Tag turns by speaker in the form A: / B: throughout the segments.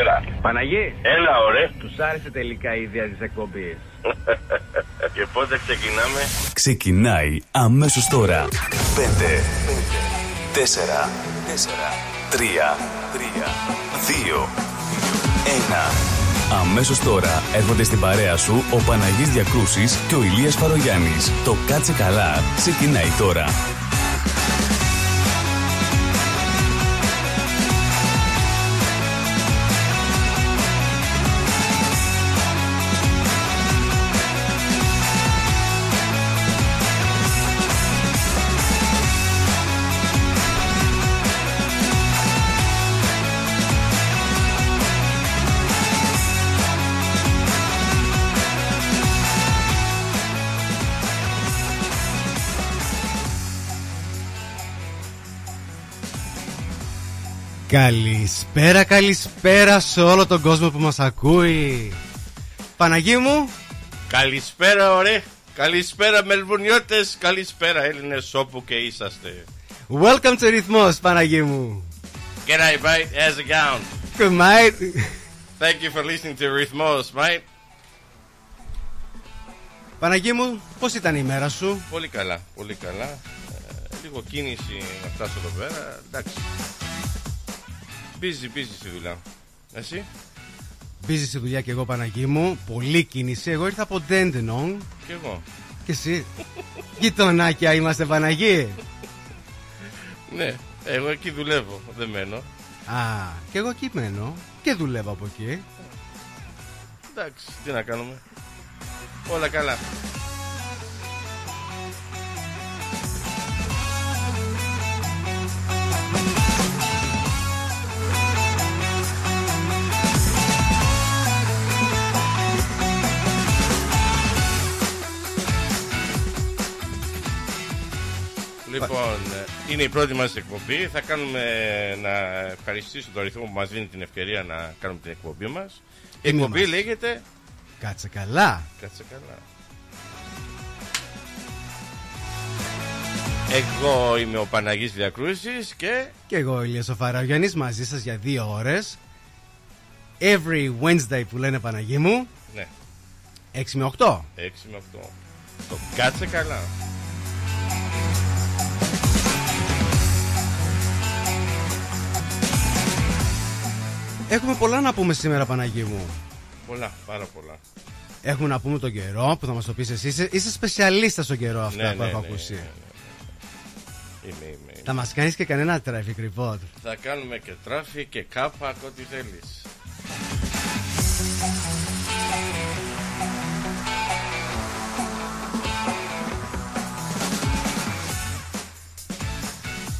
A: Έλα.
B: Παναγί,
A: Έλα, ωραία.
B: τους άρεσε τελικά η ιδέα της εκπομπής.
A: Και πότε ξεκινάμε;
C: Ξεκινάει αμέσως τώρα. 5, 4, 3, 2, 1. Αμέσως τώρα έρχονται στην παρέα σου ο Παναγής Διακρούσης και ο Ηλίας Φαρογιάννης. Το κάτσε καλά ξεκινάει τώρα.
D: Καλησπέρα, καλησπέρα σε όλο τον κόσμο που μας ακούει Παναγί μου
A: Καλησπέρα, ωραία. Καλησπέρα, Μελβουνιώτες. Καλησπέρα, Έλληνες, όπου και είσαστε.
D: Welcome to Ρυθμός, Παναγί μου
A: G'day, mate. How's it going?
D: Good mate
A: Thank you for listening to Rhythmos, mate.
D: Παναγί μου, πώς ήταν η μέρα σου;
A: Πολύ καλά, πολύ καλά. Ε, λίγο κίνηση να φτάσω εδώ πέρα. Εντάξει. Busy, busy στη δουλειά. Εσύ,
D: Μπίζη στη δουλειά και εγώ Παναγί μου Πολύ κίνηση, εγώ ήρθα από Dandenong
A: κι εγώ.
D: Και εσύ; Γειτονάκια είμαστε Παναγί
A: Ναι, εγώ εκεί δουλεύω, δεν μένω.
D: Α, και εγώ εκεί μένω Και δουλεύω από εκεί
A: Εντάξει, τι να κάνουμε. Όλα καλά. Λοιπόν, ε, είναι η πρώτη μας εκπομπή. Θα κάνουμε να ευχαριστήσω τον αριθμό που μας δίνει την ευκαιρία να κάνουμε την εκπομπή μας. Η
D: Τιμή
A: εκπομπή
D: μας.
A: λέγεται
D: Κάτσε καλά
A: Κάτσε καλά. Εγώ είμαι ο Παναγής Διακρούσης και
D: Και εγώ ο Ηλίας ο Φαραγιάννης μαζί σας για δύο ώρες Every Wednesday που λένε Παναγί μου
A: ναι,
D: 6 με 8
A: 6 με 8. Το κάτσε καλά.
D: Έχουμε πολλά να πούμε σήμερα Παναγί μου
A: Πολλά, πάρα πολλά.
D: Έχουμε να πούμε τον καιρό που θα μας το πεις εσύ Είσαι, είσαι σπεσιαλίστας στον καιρό αυτά
A: Ναι,
D: που
A: ναι,
D: έχω
A: ναι,
D: ακούσει
A: ναι, ναι. Είμαι, είμαι.
D: Θα μας κάνεις και κανένα traffic report
A: Θα κάνουμε και τράφι και κάπα, ό,τι θέλεις.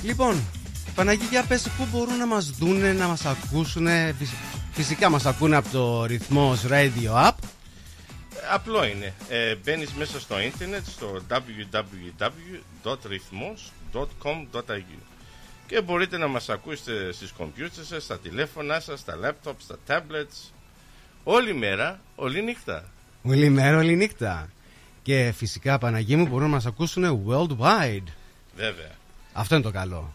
D: Λοιπόν, Παναγί για πες πού μπορούν να μας δούνε, να μας ακούσουν Φυσικά μας ακούνε από το ρυθμός Radio App
A: Ε, Απλό είναι. Ε, Μπαίνεις μέσα στο ίντερνετ στο www.rhythmos.com.au και μπορείτε να μας ακούσετε στις κομπιούτερ σας, στα τηλέφωνά σας, στα laptops, στα tablets όλη μέρα, όλη νύχτα.
D: Όλη μέρα, όλη νύχτα Και φυσικά Παναγί μου μπορούν να μας ακούσουν worldwide
A: Βέβαια.
D: Αυτό είναι το καλό
A: Ναι.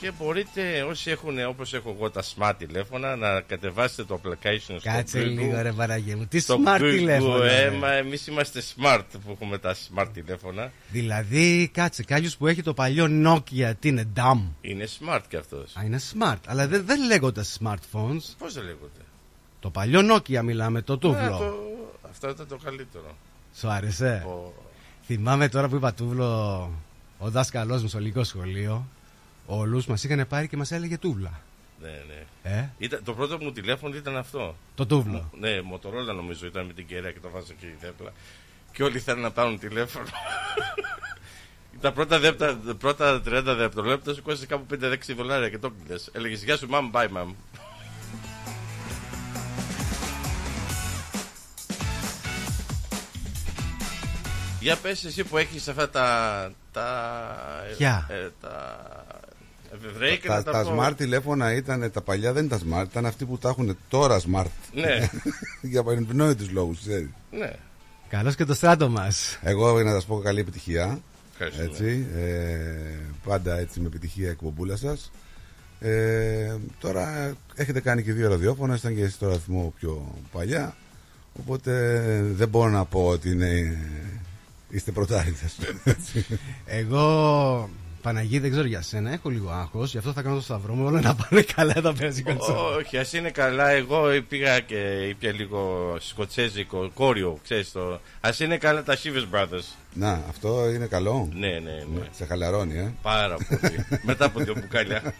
A: Και μπορείτε όσοι έχουν όπως έχω εγώ τα smart τηλέφωνα να κατεβάσετε το application στο
D: Κάτσε
A: Google.
D: λίγο ρε Παναγί μου Τι
A: Στο
D: smart
A: Google,
D: τηλέφωνο
A: ε,
D: ρε.
A: μα εμείς είμαστε smart που έχουμε τα smart τηλέφωνα.
D: Δηλαδή κάτσε κάποιος που έχει το παλιό Nokia Τι είναι dumb
A: Είναι smart και αυτός.
D: Α, είναι smart Αλλά δεν, δεν λέγονται smartphones
A: Πώς δεν λέγονται;
D: Το παλιό Nokia μιλάμε το
A: Α,
D: τούβλο
A: το... Αυτό ήταν το καλύτερο.
D: Σου άρεσε;
A: Ο...
D: Θυμάμαι τώρα που είπα τούβλο Ο δάσκαλός μου στο ελληνικό σχολείο Ο Λούς μας είχαν πάρει και μας έλεγε τούβλα
A: Ναι, ναι.
D: Ε,
A: Ήταν, το πρώτο μου τηλέφωνο ήταν αυτό.
D: το τούβλο
A: Ναι, Motorola νομίζω ήταν με την κεραία και το βάζω εκεί δίπλα. Και όλοι θέλουν να πάρουν τηλέφωνο. Τα πρώτα, δεπτα, πρώτα 30 δευτερόλεπτα σου κόστησε κάπου 5-6 δολάρια και το κλείδες. Έλεγες γεια σου, mom, bye, mom. Για πες εσύ που έχεις αυτά τα... τα
D: Ποια;
A: ε, τα εφευρέικα
E: Τα,
A: να τα,
E: τα
A: πω.
E: smart τηλέφωνα ήταν τα παλιά, δεν ήταν smart, ήταν αυτοί που τα έχουν τώρα smart.
A: Ναι,
E: Για πανεπιστημίου λόγους, ξέρεις.
A: ναι.
D: Καλώς και το στράτο μας
E: Εγώ να σας πω καλή επιτυχία.
A: Ευχαριστούμε.
E: Έτσι, ε, πάντα έτσι με επιτυχία η εκπομπούλα σας. Ε, τώρα έχετε κάνει και δύο ραδιόφωνα, ήταν και στο ρυθμό πιο παλιά. Οπότε δεν μπορώ να πω ότι είναι, είστε πρωτάριδες.
D: Εγώ, Παναγί, δεν ξέρω για σένα, έχω λίγο άγχος, γι' αυτό θα κάνω το σταυρό μου όλα να πάνε καλά τα περσικά
A: Όχι, ας είναι καλά. Εγώ πήγα και ήπια λίγο σκοτσέζικο, κόριο, ξέρεις το. Α είναι καλά τα Shivers Brothers.
E: να, αυτό είναι καλό.
A: Ναι, ναι, ναι.
E: Σε χαλαρώνει, ε.
A: Πάρα πολύ. Μετά από δύο μπουκάλια.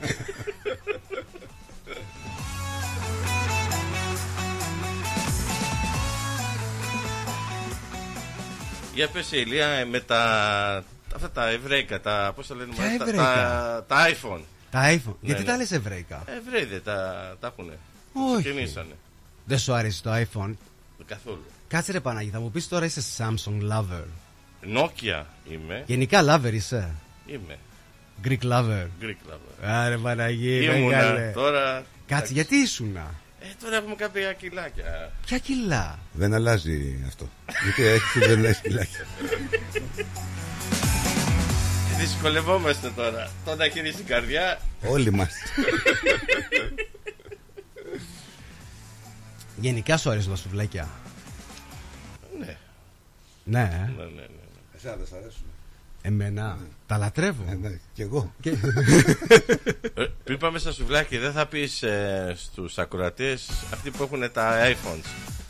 A: Για πες Ηλία με τα, αυτά τα εβραϊκά, τα, πώς τα λένε,
D: Ποια
A: μωρέ, τα,
D: εβραϊκά;
A: τα, τα iPhone.
D: Τα iPhone. Γιατί
A: ναι.
D: τα λες εβραϊκά.
A: Εβραίοι δεν τα, τα έχουνε.
D: Όχι.
A: Ξεκινήσανε.
D: Δεν σου αρέσει το iPhone;
A: Καθόλου.
D: Κάτσε ρε Παναγί, θα μου πεις τώρα είσαι Samsung lover.
A: Nokia είμαι.
D: Γενικά lover είσαι;
A: Είμαι.
D: Greek lover.
A: Greek lover.
D: Άρε Παναγί,
A: Ήμουνα
D: μεγάλε.
A: τώρα.
D: Κάτσε, γιατί ήσουνα;
A: Ε, τώρα έχουμε κάποια κιλάκια.
D: Ποια κιλά;
E: Δεν αλλάζει αυτό. Γιατί έχει δεν έχει κιλάκια.
A: Δυσκολευόμαστε τώρα. Το ένα χέρι στην καρδιά.
E: Όλοι μας.
D: Γενικά σου αρέσουν τα σουβλάκια.
A: Ναι,
D: Ναι, ε.
A: ναι, ναι. ναι.
E: Εσά δεν σ' αρέσουν.
D: εμένα. Τα λατρεύω.
E: Ε, ναι, κι εγώ.
D: Και-
A: Ε, Πριν πάμε στα σουβλάκια, δεν θα πεις ε, στους ακροατές αυτοί που έχουν τα iPhones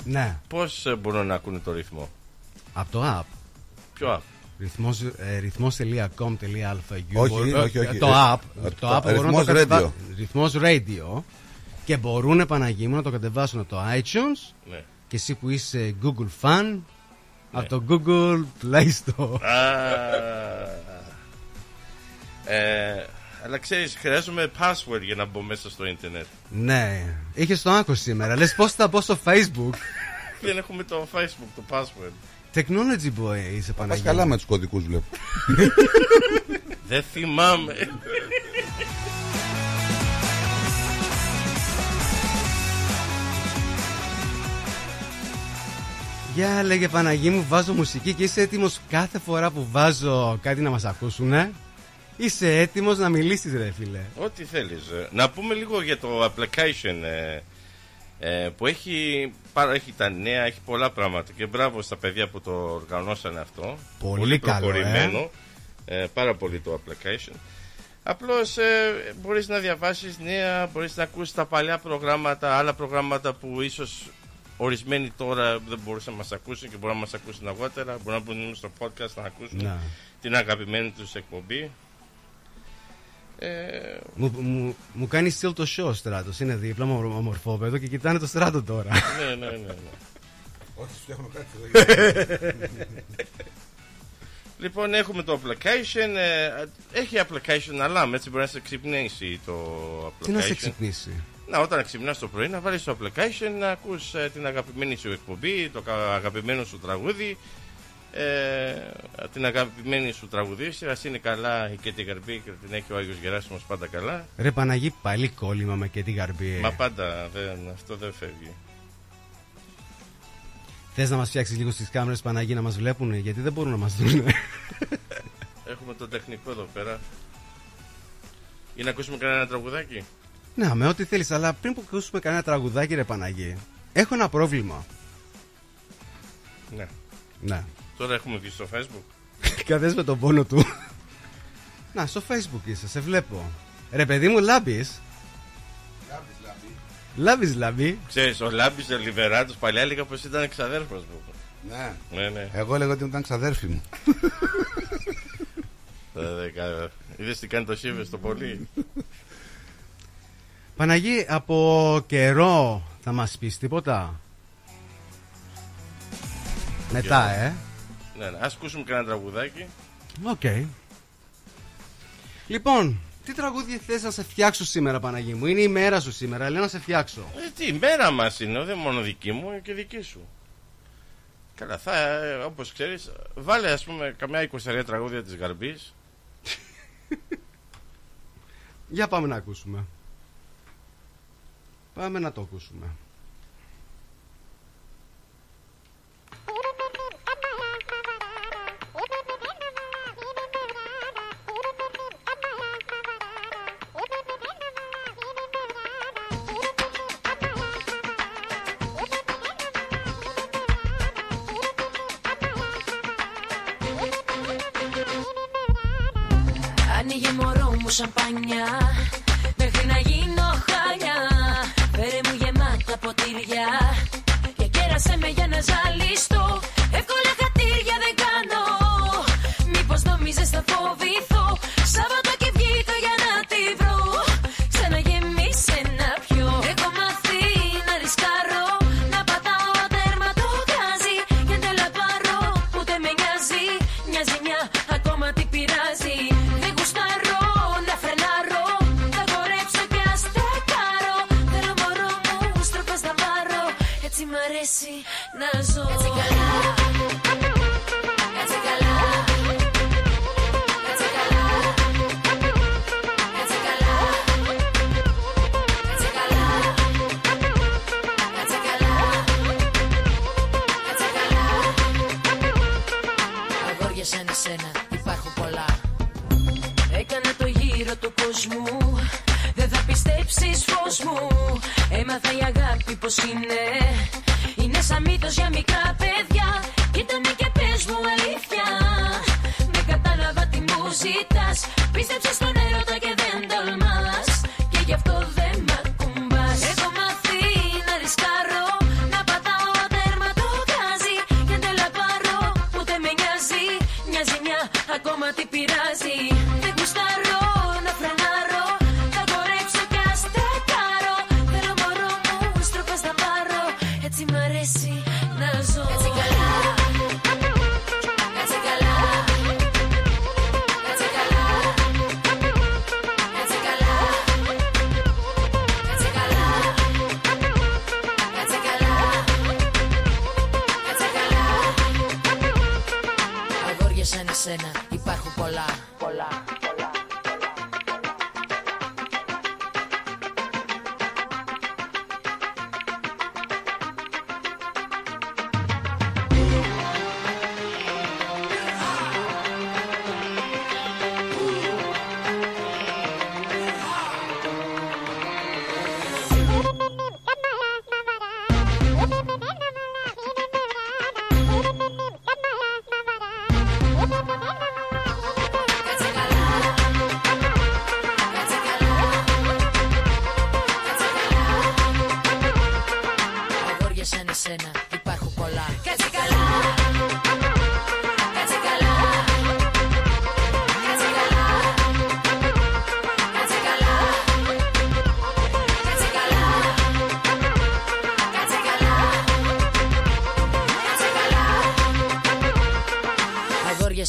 D: ναι,
A: πώς ε, μπορούν να ακούνε το ρυθμό;
D: από το app.
A: Ποιο app;
D: Ρυθμός, ε, ρυθμός.com.alpha
E: Όχι, όχι, όχι.
D: Το
E: Ε,
D: app.
E: ε,
D: Το
E: το-
D: app μπορούν να
E: ρυθμός
D: το κατεβα-
E: radio.
D: Ρυθμός radio. Και μπορούν Παναγί μου να το κατεβάσουν από το iTunes
A: Ναι.
D: και εσύ που είσαι Google fan από το Google Play Store.
A: Α, ε, αλλά ξέρεις, χρειάζομαι password για να μπω μέσα στο ίντερνετ.
D: ναι, είχες το άκου σήμερα. Λες πώς θα μπω στο Facebook;
A: Δεν έχουμε το Facebook, το password.
D: Technology boy είσαι
E: Πας
D: Παναγί.
E: καλά
D: μου.
E: με τους κωδικούς βλέπω.
A: Δεν θυμάμαι.
D: Για λέγε Παναγί μου, βάζω μουσική και είσαι έτοιμος κάθε φορά που βάζω κάτι να μας ακούσουνε. Είσαι έτοιμος να μιλήσεις ρε φίλε.
A: Ό,τι θέλεις. Ε, Να πούμε λίγο για το application ε, ε, που έχει, πάρα, έχει τα νέα, έχει πολλά πράγματα και μπράβο στα παιδιά που το οργανώσανε αυτό.
D: Πολύ καλό,
A: προχωρημένο. Ε, πάρα πολύ το application. Απλώς ε, μπορείς να διαβάσεις νέα, μπορείς να ακούσεις τα παλιά προγράμματα, άλλα προγράμματα που ίσως ορισμένοι τώρα δεν μπορούσαν να μας ακούσουν και μπορούν να μας ακούσουν αργότερα, μπορούν να μπουν στο podcast να ακούσουν
D: Να.
A: την αγαπημένη τους εκπομπή. Ε,
D: Μου, μου, μου κάνει στυλ το show ο στράτος. Είναι δίπλα μου ομορφόπεδο και κοιτάνε το στράτο τώρα.
A: ναι, ναι, ναι, ναι.
E: Όχι, φτιάχνω κάτι.
A: Λοιπόν, έχουμε το application. ε, έχει application alarm, έτσι μπορεί να σε ξυπνήσει το application.
D: Τι να σε ξυπνήσει;
A: Να, όταν ξυπνάς το πρωί, να βάλεις το application, να ακούς ε, την αγαπημένη σου εκπομπή, το κα- αγαπημένο σου τραγούδι, ε, την αγαπημένη σου τραγουδίστρια. Ας είναι καλά η Κέτη Γαρμπή και την έχει ο Άγιος Γεράσιμος πάντα καλά.
D: Ρε Παναγί, πάλι κόλλημα με και τη γαρμπή.
A: Μα πάντα δεν, αυτό δεν φεύγει.
D: Θες να μας φτιάξεις λίγο στις κάμερες Παναγί να μας βλέπουν, γιατί δεν μπορούν να μας δουν.
A: Έχουμε τον τεχνικό εδώ πέρα. Ή να ακούσουμε κανένα τραγουδάκι;
D: ναι, με ό,τι θέλεις, αλλά πριν που ακούσουμε κανένα τραγουδάκι ρε Παναγί, έχω ένα πρόβλημα.
A: Ναι.
D: Ναι.
A: Τώρα έχουμε βγει στο facebook.
D: Καθές με τον πόνο του. Να, στο facebook είσαι, σε βλέπω. Ρε παιδί μου, λάμπεις. Λάμπεις, λάμπει.
A: Ξέρεις, ο Λάμπης Λιβεράτος παλιά έλεγα πως ήταν εξαδέρφος μου.
E: Ναι.
A: Ναι, ναι.
E: Εγώ έλεγα ότι ήταν ξαδέρφη μου.
A: Ε, δεν κα- Είδες τι κάνει το Σίβες στο πολύ.
D: Παναγί, από καιρό θα μας πεις τίποτα; Μετά, ε.
A: Ναι, ναι. Ας ακούσουμε κανένα τραγουδάκι.
D: Οκ. Λοιπόν, τι τραγούδι θες να σε φτιάξω σήμερα, Παναγί μου; Είναι η μέρα σου σήμερα, λέω να σε φτιάξω.
A: Ε, τι, η μέρα μας είναι, δεν μόνο δική μου είναι και δική σου. Καλά, θα, ε, όπως ξέρεις, βάλε ας πούμε καμιά 20 τραγούδια της Γαρμπής.
D: Για πάμε να ακούσουμε. Πάμε να το ακούσουμε.
F: Μου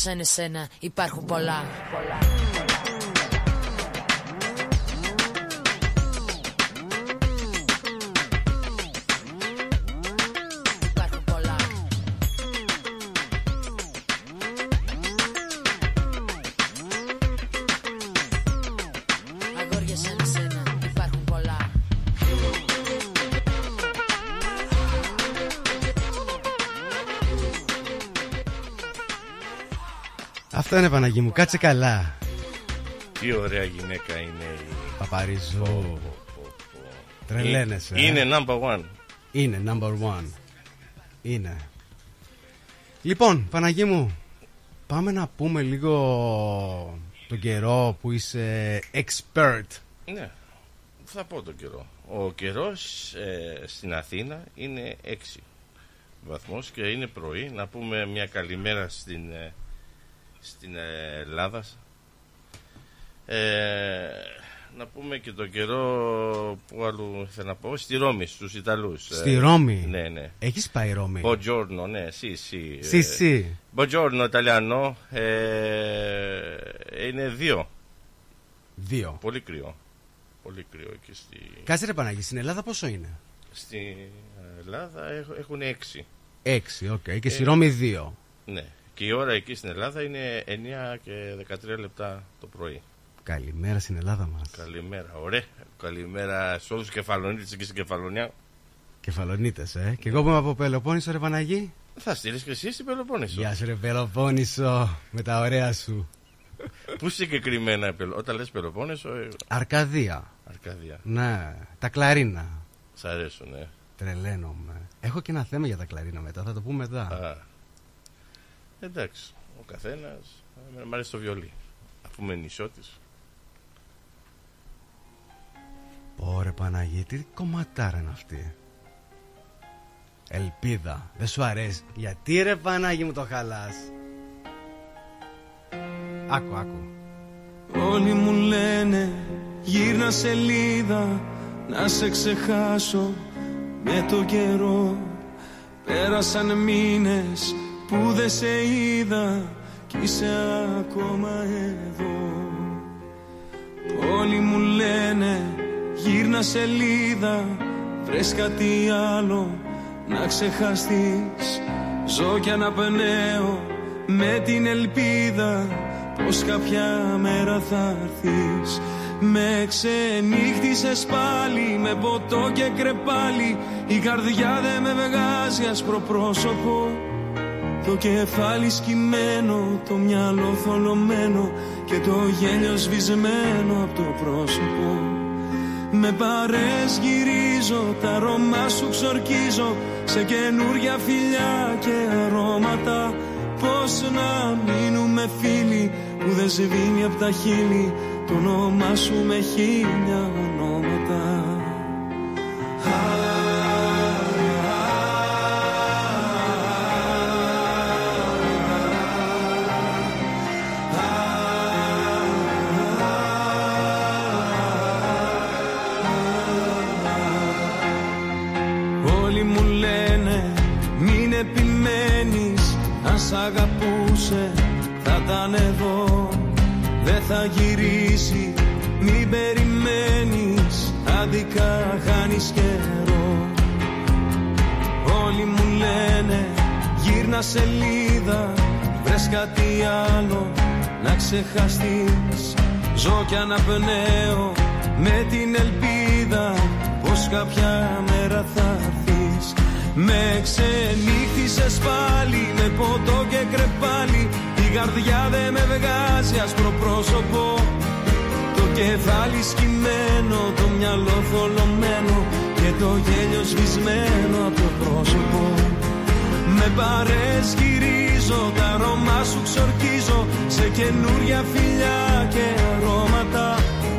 F: σαν εσένα υπάρχουν πολλά Αυτό
D: είναι Παναγί μου, κάτσε καλά.
A: Τι ωραία γυναίκα είναι η.
D: Παπαριζού. Τρελαίνεσαι. ε.
A: Είναι number one.
D: Είναι number one. Είναι. Λοιπόν, Παναγί μου, πάμε να πούμε λίγο τον καιρό που είσαι expert.
A: Ναι, θα πω τον καιρό. Ο καιρός ε, στην Αθήνα είναι 6 βαθμός και είναι πρωί. Να πούμε μια καλημέρα στην, ε, στην ε, Ελλάδας. Ε, να πούμε και τον καιρό που άλλο ήθελα να πω. Στη Ρώμη, στους Ιταλούς.
D: Στη Ρώμη;
A: Ναι, ναι.
D: Έχεις πάει Ρώμη;
A: Buongiorno, ναι, sì, sì.
D: Sì, sì.
A: Buongiorno, Italiano. Ε, είναι δύο.
D: Δύο.
A: Πολύ κρύο. Πολύ κρύο εκεί στη,
D: Κάτσε ρε Παναγί, στην Ελλάδα πόσο είναι;
A: στην Ελλάδα έχ- έχουν έξι.
D: Έξι, οκ. Και στη
A: Ε.
D: Ρώμη δύο.
A: Ναι. Και η ώρα εκεί στην Ελλάδα είναι 9 και 13 λεπτά το πρωί.
D: Καλημέρα στην Ελλάδα μας.
A: Καλημέρα, ωραία. Καλημέρα σε όλους τους κεφαλονίτες και στην κεφαλονιά.
D: Κεφαλονίτες, ε. Και εγώ που είμαι από Πελοπόννησο, ρε Παναγί.
A: Θα στείλεις και εσύ στην Πελοπόννησο.
D: Γεια σου, ρε Πελοπόννησο, με τα ωραία σου.
A: Πού συγκεκριμένα, Πελο- όταν λες Πελοπόννησο, ε,
D: Αρκαδία.
A: Αρκαδία.
D: Ναι, τα κλαρίνα.
A: Σ' αρέσουν, ε.
D: Τρελαίνομαι. Έχω και ένα θέμα για τα κλαρίνα μετά, θα το πούμε μετά.
A: Α. Εντάξει, ο καθένας. Μ' αρέσει το βιολί. Αφού είμαι νησιώτης.
D: ρε Παναγί, τι κομματάρα είναι αυτή. Ελπίδα. Δεν σου αρέσει. Γιατί ρε Παναγί μου το χαλάς; Άκου, άκου.
G: Όλοι μου λένε γύρνα σελίδα να σε ξεχάσω με το καιρό Πέρασαν μήνες που δεν σε είδα κι είσαι ακόμα εδώ. Όλοι μου λένε γύρνα σελίδα βρες κάτι άλλο να ξεχαστείς. Ζω κι αναπνέω με την ελπίδα πως κάποια μέρα θα έρθεις. Με ξενύχτησες πάλι με ποτό και κρεπάλι Η καρδιά δεν με βγάζει άσπρο πρόσωπο Το κεφάλι σκυμμένο, το μυαλό θολωμένο Και το γέλιο σβησμένο από το πρόσωπο. Με παρές γυρίζω, τα αρώμα σου ξορκίζω Σε καινούρια φιλιά και αρώματα. Πώς να μείνουμε φίλοι που δεν σβήνει από τα χείλη το όνομά σου με χίλια γυρίσει μην περιμένεις Άδικα χάνεις καιρό. Όλοι μου λένε γύρνα σελίδα Βρες κάτι άλλο να ξεχαστείς. Ζω κι αναπνέω με την ελπίδα Πως κάποια μέρα θα έρθεις. Με ξενύχτησες πάλι με ποτό και κρεπάλι Η καρδιά δεν με βγάζει άσπρο πρόσωπο Το κεφάλι σκυμμένο, το μυαλό θολωμένο Και το γέλιο σβησμένο από το πρόσωπο. Με παρές γυρίζω, τα αρώμα σου ξορκίζω Σε καινούρια φιλιά και αρώματα.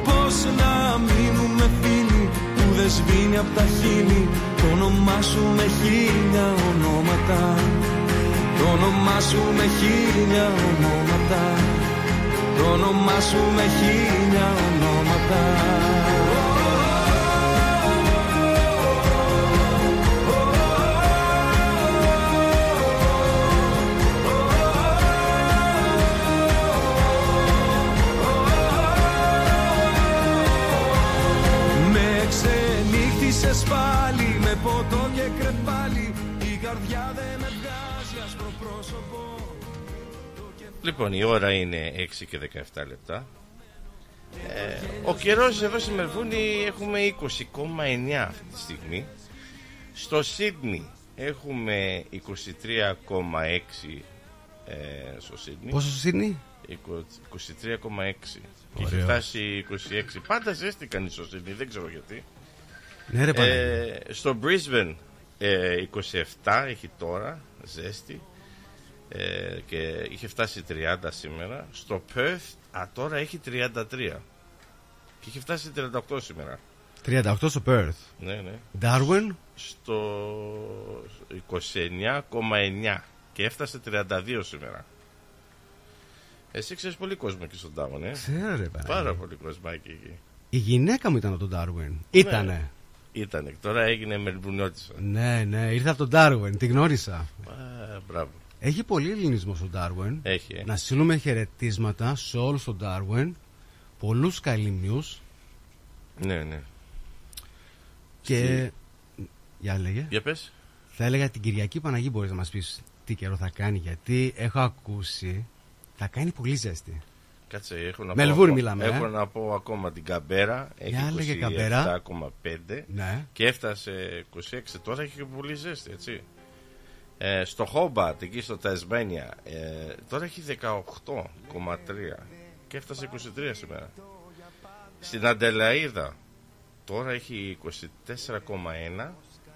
G: Πώς να μείνουμε φίλοι που δεν σβήνει από τα χείλη Το όνομά σου με χίλια ονόματα. Το όνομά σου με χίλια ονόματα Το όνομά σου με χίλια ονόματα
A: Λοιπόν, η ώρα είναι 6 και 17 λεπτά. Ε, ο καιρός εδώ στη Μελβούνι έχουμε 20,9 αυτή τη στιγμή. Στο Σίδνη έχουμε 23,6 ε, στο Σίδνη.
D: Πόσο σου είναι;
A: 23,6 και έχει
D: Ωραίο.
A: φτάσει 26. Πάντα ζέστηκαν στο Σίδνη, δεν ξέρω γιατί.
D: Ναι, ρε Παναγί.
A: Ε, στο Brisbane ε, 27 έχει τώρα ζέστη ε, και είχε φτάσει 30 σήμερα. Στο Perth α, τώρα έχει 33 και είχε φτάσει 38 σήμερα.
D: 38 στο Perth.
A: Ναι, ναι.
D: Darwin;
A: Στο 29,9 και έφτασε 32 σήμερα. Εσύ ξέρεις πολύ κόσμο εκεί στον Τάουν, ε;
D: Ξέρω ρε Παναγί.
A: Πάρα πολύ κοσμάκι εκεί.
D: Η γυναίκα μου ήταν από τον Darwin. Ήτανε.
A: Ήτανε. Τώρα έγινε Μελβουνιώτησα.
D: Ναι, ναι, ήρθε από τον Darwin, την γνώρισα.
A: Α, μπράβο.
D: Έχει πολύ ελληνισμό στον Darwin.
A: Έχει, ε.
D: Να στείλουμε χαιρετίσματα σε όλους τον Darwin. Πολλούς καλύμνιους
A: Ναι, ναι.
D: και. Για λέγε.
A: Για πες.
D: Θα έλεγα την Κυριακή Παναγή μπορείς να μας πεις τι καιρό θα κάνει. Γιατί έχω ακούσει θα κάνει πολύ ζέστη.
A: Κάτσε, έχω να
D: Μελβούρνη
A: πω, ακό-
D: μιλάμε,
A: Έχω
D: ε.
A: να πω ακόμα την Καμπέρα.
D: Για έλεγε
A: Έχει
D: Καμπέρα.
A: 27,5
D: Ναι.
A: και έφτασε 26. Τώρα έχει και πολύ ζέστη, έτσι. Ε, στο Χόμπαρτ, εκεί στο Τασμένια, ε, τώρα έχει 18,3 και έφτασε 23 σήμερα. Στην Αντελαίδα, τώρα έχει 24,1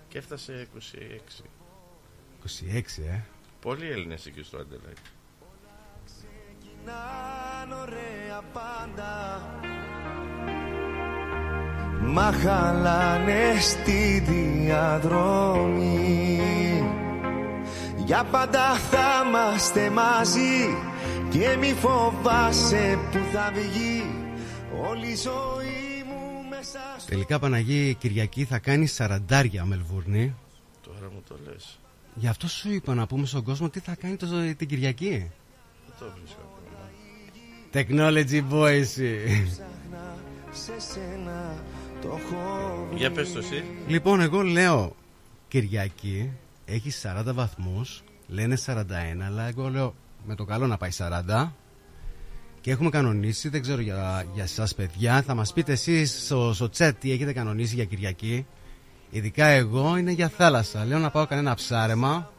A: και έφτασε 26.
D: 26, ε.
A: Πολλοί Έλληνες εκεί στο Αντελαίδα.
G: ξεκινάν ωραία πάντα
H: Μα χαλάνε στη διαδρομή Για πάντα θα είμαστε μαζί Και μη φοβάσαι που θα βγει Όλη η ζωή μου μέσα στο
D: Τελικά Παναγή Κυριακή θα κάνει σαραντάρια Μελβούρνη.
A: Τώρα μου το λες.
D: Γι' αυτό σου είπα να πούμε στον κόσμο τι θα κάνει το, την Κυριακή.
A: Δεν το βρίσκω ακόμα.
D: Technology boy εσύ.
H: σε σένα το έχω
A: Για πες το εσύ.
D: λοιπόν, εγώ λέω Κυριακή έχει 40 βαθμούς. Λένε 41, αλλά εγώ λέω με το καλό να πάει 40. Και έχουμε κανονίσει, δεν ξέρω για, για εσάς παιδιά, θα μας πείτε εσείς στο, στο chat τι έχετε κανονίσει για Κυριακή. Ειδικά εγώ είναι για θάλασσα. Λέω να πάω κανένα ψάρεμα.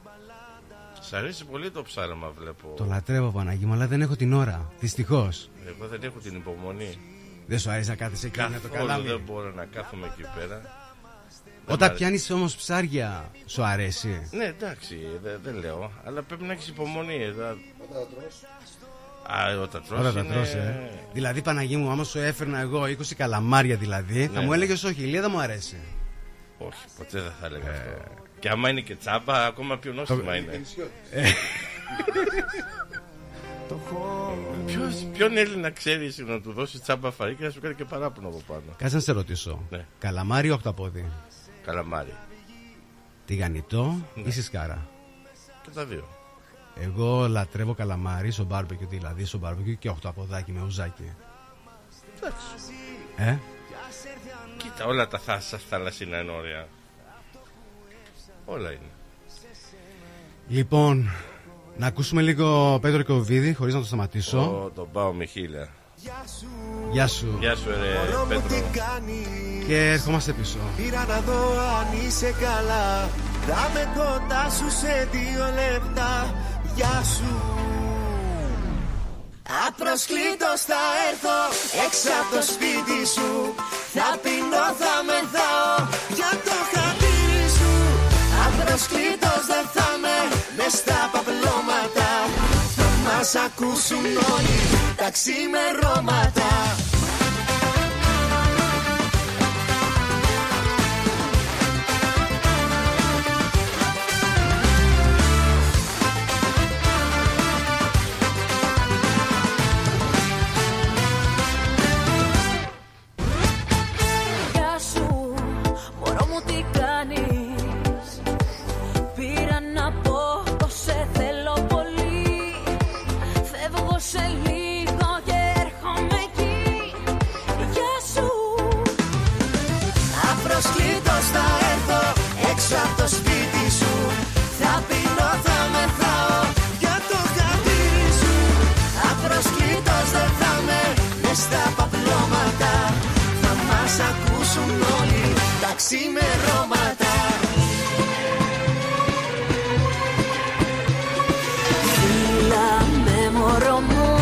A: Σ' αρέσει πολύ το ψάρεμα βλέπω.
D: Το λατρεύω Παναγί μου, αλλά δεν έχω την ώρα. Δυστυχώς.
A: Εγώ δεν έχω την υπομονή.
D: Δεν σου αρέσει να κάθεσαι εκεί με το
A: Καθόλου
D: καλάμι;
A: δεν μπορώ να κάθομαι εκεί πέρα.
D: Όταν
A: μ'
D: πιάνεις όμως ψάρια, σου αρέσει.
A: Ναι, εντάξει, δεν, δεν λέω. Αλλά πρέπει να έχεις υπομονή. Θα... Α, όταν τρως
D: Όλα τα
A: είναι...
D: τρως, ε. Δηλαδή, Παναγί μου, άμα σου έφερνα εγώ 20 καλαμάρια δηλαδή, θα
A: Ναι.
D: μου έλεγες όχι, η Ηλία δεν μου αρέσει.
A: Όχι, ποτέ δεν θα έλεγα αυτό. Και άμα είναι και τσάμπα, ακόμα πιο νόστιμα είναι.
H: το έχω
A: Ποιος, ποιον Έλληνα ξέρει να του δώσεις τσάμπα φαΐ και να σου κάνει και παράπονο από πάνω.
D: Κάτσε να σε ρωτήσω.
A: Ναι.
D: Καλαμάρι ή οχταπόδι.
A: Καλαμάρι.
D: Τηγανιτό
A: Ναι.
D: ή στη σχάρα.
A: Και τα δύο.
D: Εγώ λατρεύω καλαμάρι στο μπάρμπεκιου, δηλαδή στο μπάρμπεκιου και οχταποδάκι με ουζάκι.
A: Εντάξει.
D: Ε,
A: Κοίτα, όλα τα θάσα θαλασσινά είναι ωραία. Όλα είναι.
D: λοιπόν, να ακούσουμε λίγο Πέτρο Κοβίδη χωρίς να το σταματήσω.
A: Ω, τον πάω με χίλια.
D: Γεια σου.
A: Γεια σου, ρε
H: Μωρό μου τι
A: Πέτρο.
H: κάνεις;
D: Και ερχόμαστε πίσω.
H: Πήρα να δω αν είσαι καλά Θα με κοντά σου σε δύο λεπτά Γεια σου Απροσκλήτως θα έρθω έξω από το σπίτι σου Θα πεινώ, θα μεθάω για το χατήρι σου Απροσκλήτως δεν θα με μες στα παπλώματα Θα μας ακούσουν όλοι τα ξημερώματα ξημερώματα.
I: Φίλα με μωρό μου.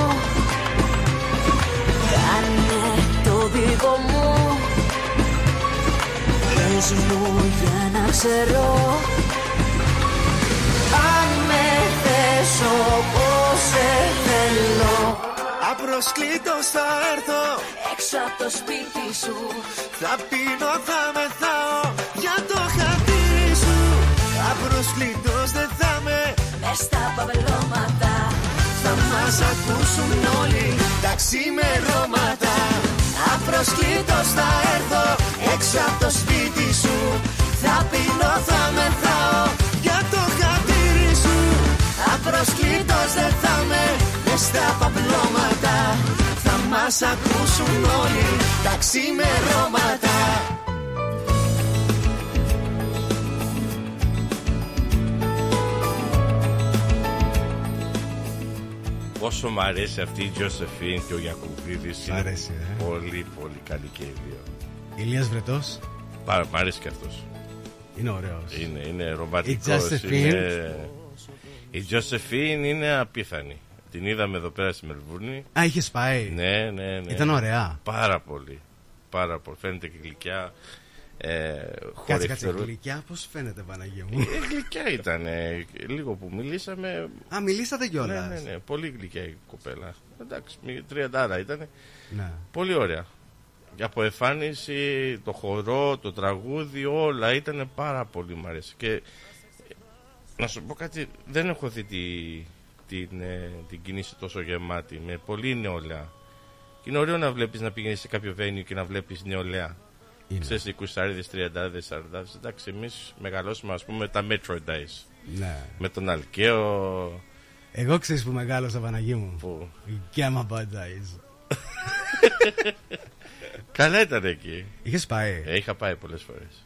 I: Κάνε το δικό μου. Πες μου για να ξέρω Αν με θες όπως σε θέλω.
H: Απροσκλήτως θα έρθω
I: Έξω από το σπίτι σου.
H: Θα πίνω, θα μεθάω για το χατήρι σου. Απροσκλήτως δεν θα με
I: Μες στα παπελώματα.
H: Θα μας ακούσουν όλοι τα ξημερώματα. Απροσκλήτως θα έρθω έξω από το σπίτι σου. Θα πεινώ, θα μεθάω για το χατήρι σου. Απροσκλήτως δεν θα με μες στα παπλώματα Θα μας ακούσουν όλοι τα ξημερώματα
A: Πόσο μ' αρέσει αυτή η Τζοσεφίν και ο Γιακουβίδης
D: Σ'
A: είναι
D: αρέσει, ε.
A: Πολύ, πολύ καλή και οι δύο.
D: Ηλίας Βρετός
A: Πάρα, μ' αρέσει και αυτός.
D: είναι ωραίος.
A: Είναι, είναι ρομαντικός.
D: Η Josephine.
A: Είναι... Η Τζοσεφίν είναι απίθανη. Την είδαμε εδώ πέρα στη Μελβούρνη.
D: Α, είχες πάει.
A: Ναι, ναι, ναι.
D: Ήταν ωραία.
A: Πάρα πολύ. Πάρα πολύ. Φαίνεται και γλυκιά. Ε,
D: Κάτσε, κάτσε.
A: χορευτηρού-
D: Γλυκιά, πώς φαίνεται, Παναγία μου;
A: Ε, γλυκιά ήταν. ε, λίγο που μιλήσαμε.
D: Α, μιλήσατε
A: Ναι,
D: κιόλας.
A: ναι, ναι. Πολύ γλυκιά η κοπέλα. Εντάξει, μη- τριαντάρα ήταν.
D: Ναι.
A: Πολύ ωραία. η αποεφάνιση, το χορό, το τραγούδι, όλα ήταν πάρα πολύ μ' αρέσει. Και ε, να σου πω κάτι, δεν έχω δει τη, την, ε, την κίνηση τόσο γεμάτη, με πολύ νεολαία. Και είναι ωραίο να βλέπεις να πηγαίνεις σε κάποιο venue και να βλέπεις νεολαία.
D: Είναι.
A: Ξέρεις, οι 20, 30, 40. Εντάξει, εμείς μεγαλώσουμε, ας πούμε, τα Metro Days.
D: Ναι.
A: Με τον Αλκαίο,
D: Εγώ ξέρεις που μεγάλωσα Παναγί μου.
A: που...
D: Η Gamma Bad Eyes.
A: Καλά ήταν εκεί.
D: Είχες πάει;
A: Ε, είχα πάει πολλές φορές.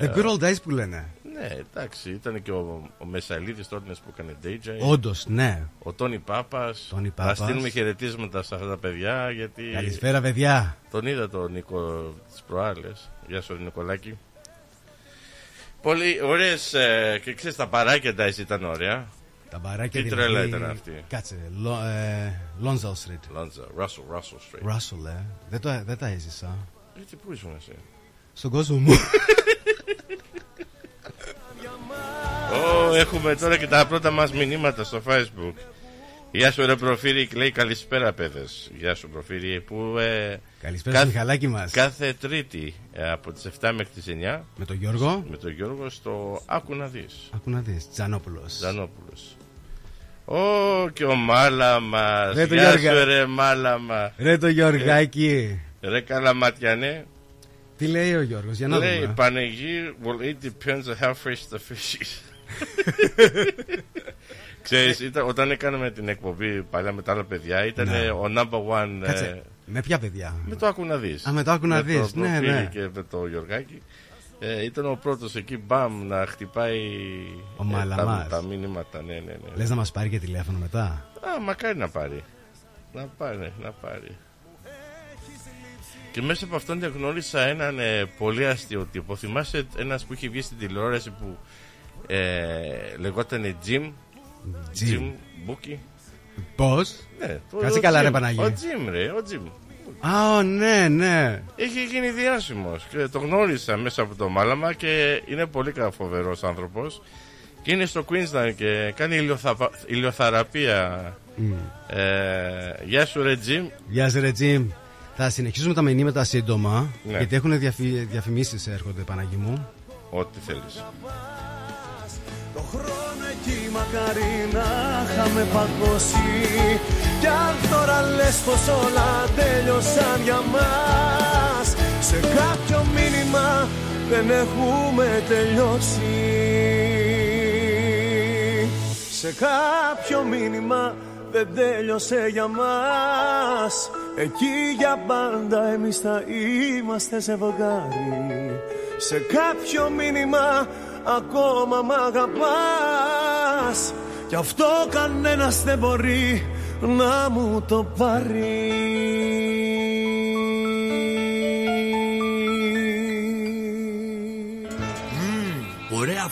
D: The good old days που λένε.
A: Ναι, εντάξει, ήταν και ο, ο Μεσαλίδης τότε που έκανε DJ.
D: Όντως, ναι.
A: Ο Τόνι Πάπας.
D: Τόνι
A: Να
D: Πάπας.
A: στείλουμε χαιρετίσματα σε αυτά τα παιδιά γιατί
D: Καλησπέρα, παιδιά.
A: τον είδα τον Νίκο τις προάλλες. Γεια σου Νικολάκη. Πολύ ωραίες ε, και ξέρεις τα παράκια τα ήταν ωραία.
D: Τα μπαράκια
A: Τι τρέλα ήταν αυτή.
D: Κάτσε. Λο, ε, Lonzo Street.
A: Λάντζα, Russell, Russell Street.
D: Russell, ε. Δεν, το, δεν τα έζησα.
A: Γιατί πού ήσουν εσύ;
D: Στον κόσμο μου.
A: έχουμε τώρα και τα πρώτα μας μηνύματα στο facebook. Γεια σου ρε προφύρι, λέει καλησπέρα παιδες. Γεια σου προφύρι που ε,
D: Καλησπέρα στο Μιχαλάκι μας.
A: κάθε τρίτη ε, από τις 7 μέχρι τις 9
D: Με τον Γιώργο.
A: με τον Γιώργο στο Άκου να δεις.
D: Ακού να δεις. Τζανόπουλος.
A: Ζανόπουλος. Ω και ο Μάλαμας.
D: Ρε, το
A: Γεια
D: Γιώργα.
A: σου ρε Μάλαμα.
D: Ρε το Γιωργάκι.
A: Ρε Καλαματιανέ.
D: Τι λέει ο Γιώργος, για να
A: Λέει
D: δούμε.
A: Πανεγί, well it depends on how fresh the fish is. Ξέρεις, ήταν, όταν έκαναμε την εκπομπή παλιά με τα άλλα παιδιά, ήταν
D: Ναι.
A: ο number one. ε,
D: Κάτσε. Με ποια παιδιά;
A: με το άκου να δεις.
D: Α, με το άκου να
A: Με
D: δεις,
A: το
D: ναι,
A: Προφίλη
D: ναι.
A: Και με το Γιωργάκη. Ε, ήταν ο πρώτος εκεί, μπαμ, να χτυπάει
D: Ο
A: ε, τα,
D: Μαλαμάς.
A: τα μήνυματα. Ναι, ναι, ναι.
D: Λες να μας πάρει και τηλέφωνο μετά;
A: Α, μακάρι να πάρει. Να πάρει, να πάρει. Και μέσα από αυτόν γνώρισα έναν ε, πολύ αστείο τύπο. Θυμάσαι ένας που είχε βγει στην τηλεόραση που ε, λεγόταν Jim.
D: Jim.
A: Bookie.
D: Πώς;
A: Ναι, το-
D: Κάτσε
A: ο
D: καλά, ρε
A: Jim.
D: Παναγί.
A: Ο Jim, ρε, ο Jim.
D: Α, ω, ναι, ναι.
A: Είχε γίνει διάσημος και το γνώρισα μέσα από το Μάλαμα και είναι πολύ κα- φοβερός άνθρωπος. Και είναι στο Queensland και κάνει ηλιοθαπα- ηλιοθεραπεία. Ε, γεια σου ρε Jim.
D: Γεια σου, ρε Τζιμ. Θα συνεχίσουμε τα μηνύματα σύντομα.
A: Ναι.
D: Γιατί έχουν διαφη... διαφημίσεις έρχονται, Παναγί μου.
A: Ό,τι θέλεις.
G: Το χρόνο εκεί μακάρι να είχαμε παγώσει. Κι αν τώρα λες πως όλα τέλειωσαν για μας Σε κάποιο μήνυμα δεν έχουμε τελειώσει. Σε κάποιο μήνυμα δεν τέλειωσε για μας. Εκεί για πάντα εμείς θα είμαστε ζευγάρι Σε κάποιο μήνυμα ακόμα μ' αγαπάς. Κι αυτό κανένας δεν μπορεί να μου το πάρει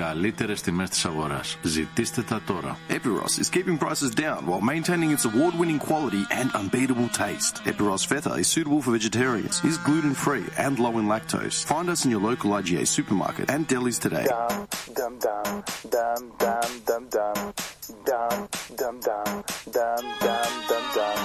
J: καλύτερες τιμές της αγοράς. Ζητήστε τα τώρα.
K: Epiros is keeping prices down while maintaining its award-winning quality and unbeatable taste. Epiros Feta is suitable for vegetarians, is gluten-free and low in lactose. Find us in your local IGA supermarket and delis today.
H: dum dum dum dum dum dum dum dum dum dum dum dum dum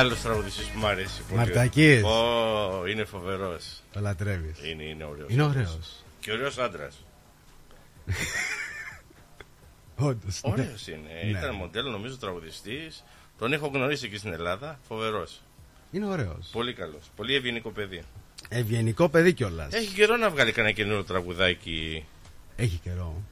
L: Άλλος τραγουδιστής που
A: μου αρέσει. πολύ.
D: Μαρτακής.
A: Ω, είναι φοβερός.
D: Το λατρεύεις.
A: Είναι, είναι ωραίος.
D: Είναι ωραίος.
A: Και ωραίος άντρας.
D: Όντως.
A: Ωραίος είναι.
D: Ναι.
A: Ήταν μοντέλο, νομίζω, τραγουδιστής. Τον έχω γνωρίσει και στην Ελλάδα. Φοβερός.
D: Είναι ωραίος.
A: Πολύ καλός. Πολύ ευγενικό παιδί.
D: Ευγενικό παιδί κιόλας.
A: Έχει καιρό να βγάλει κανένα καινούριο τραγουδάκι.
D: Έχει καιρό.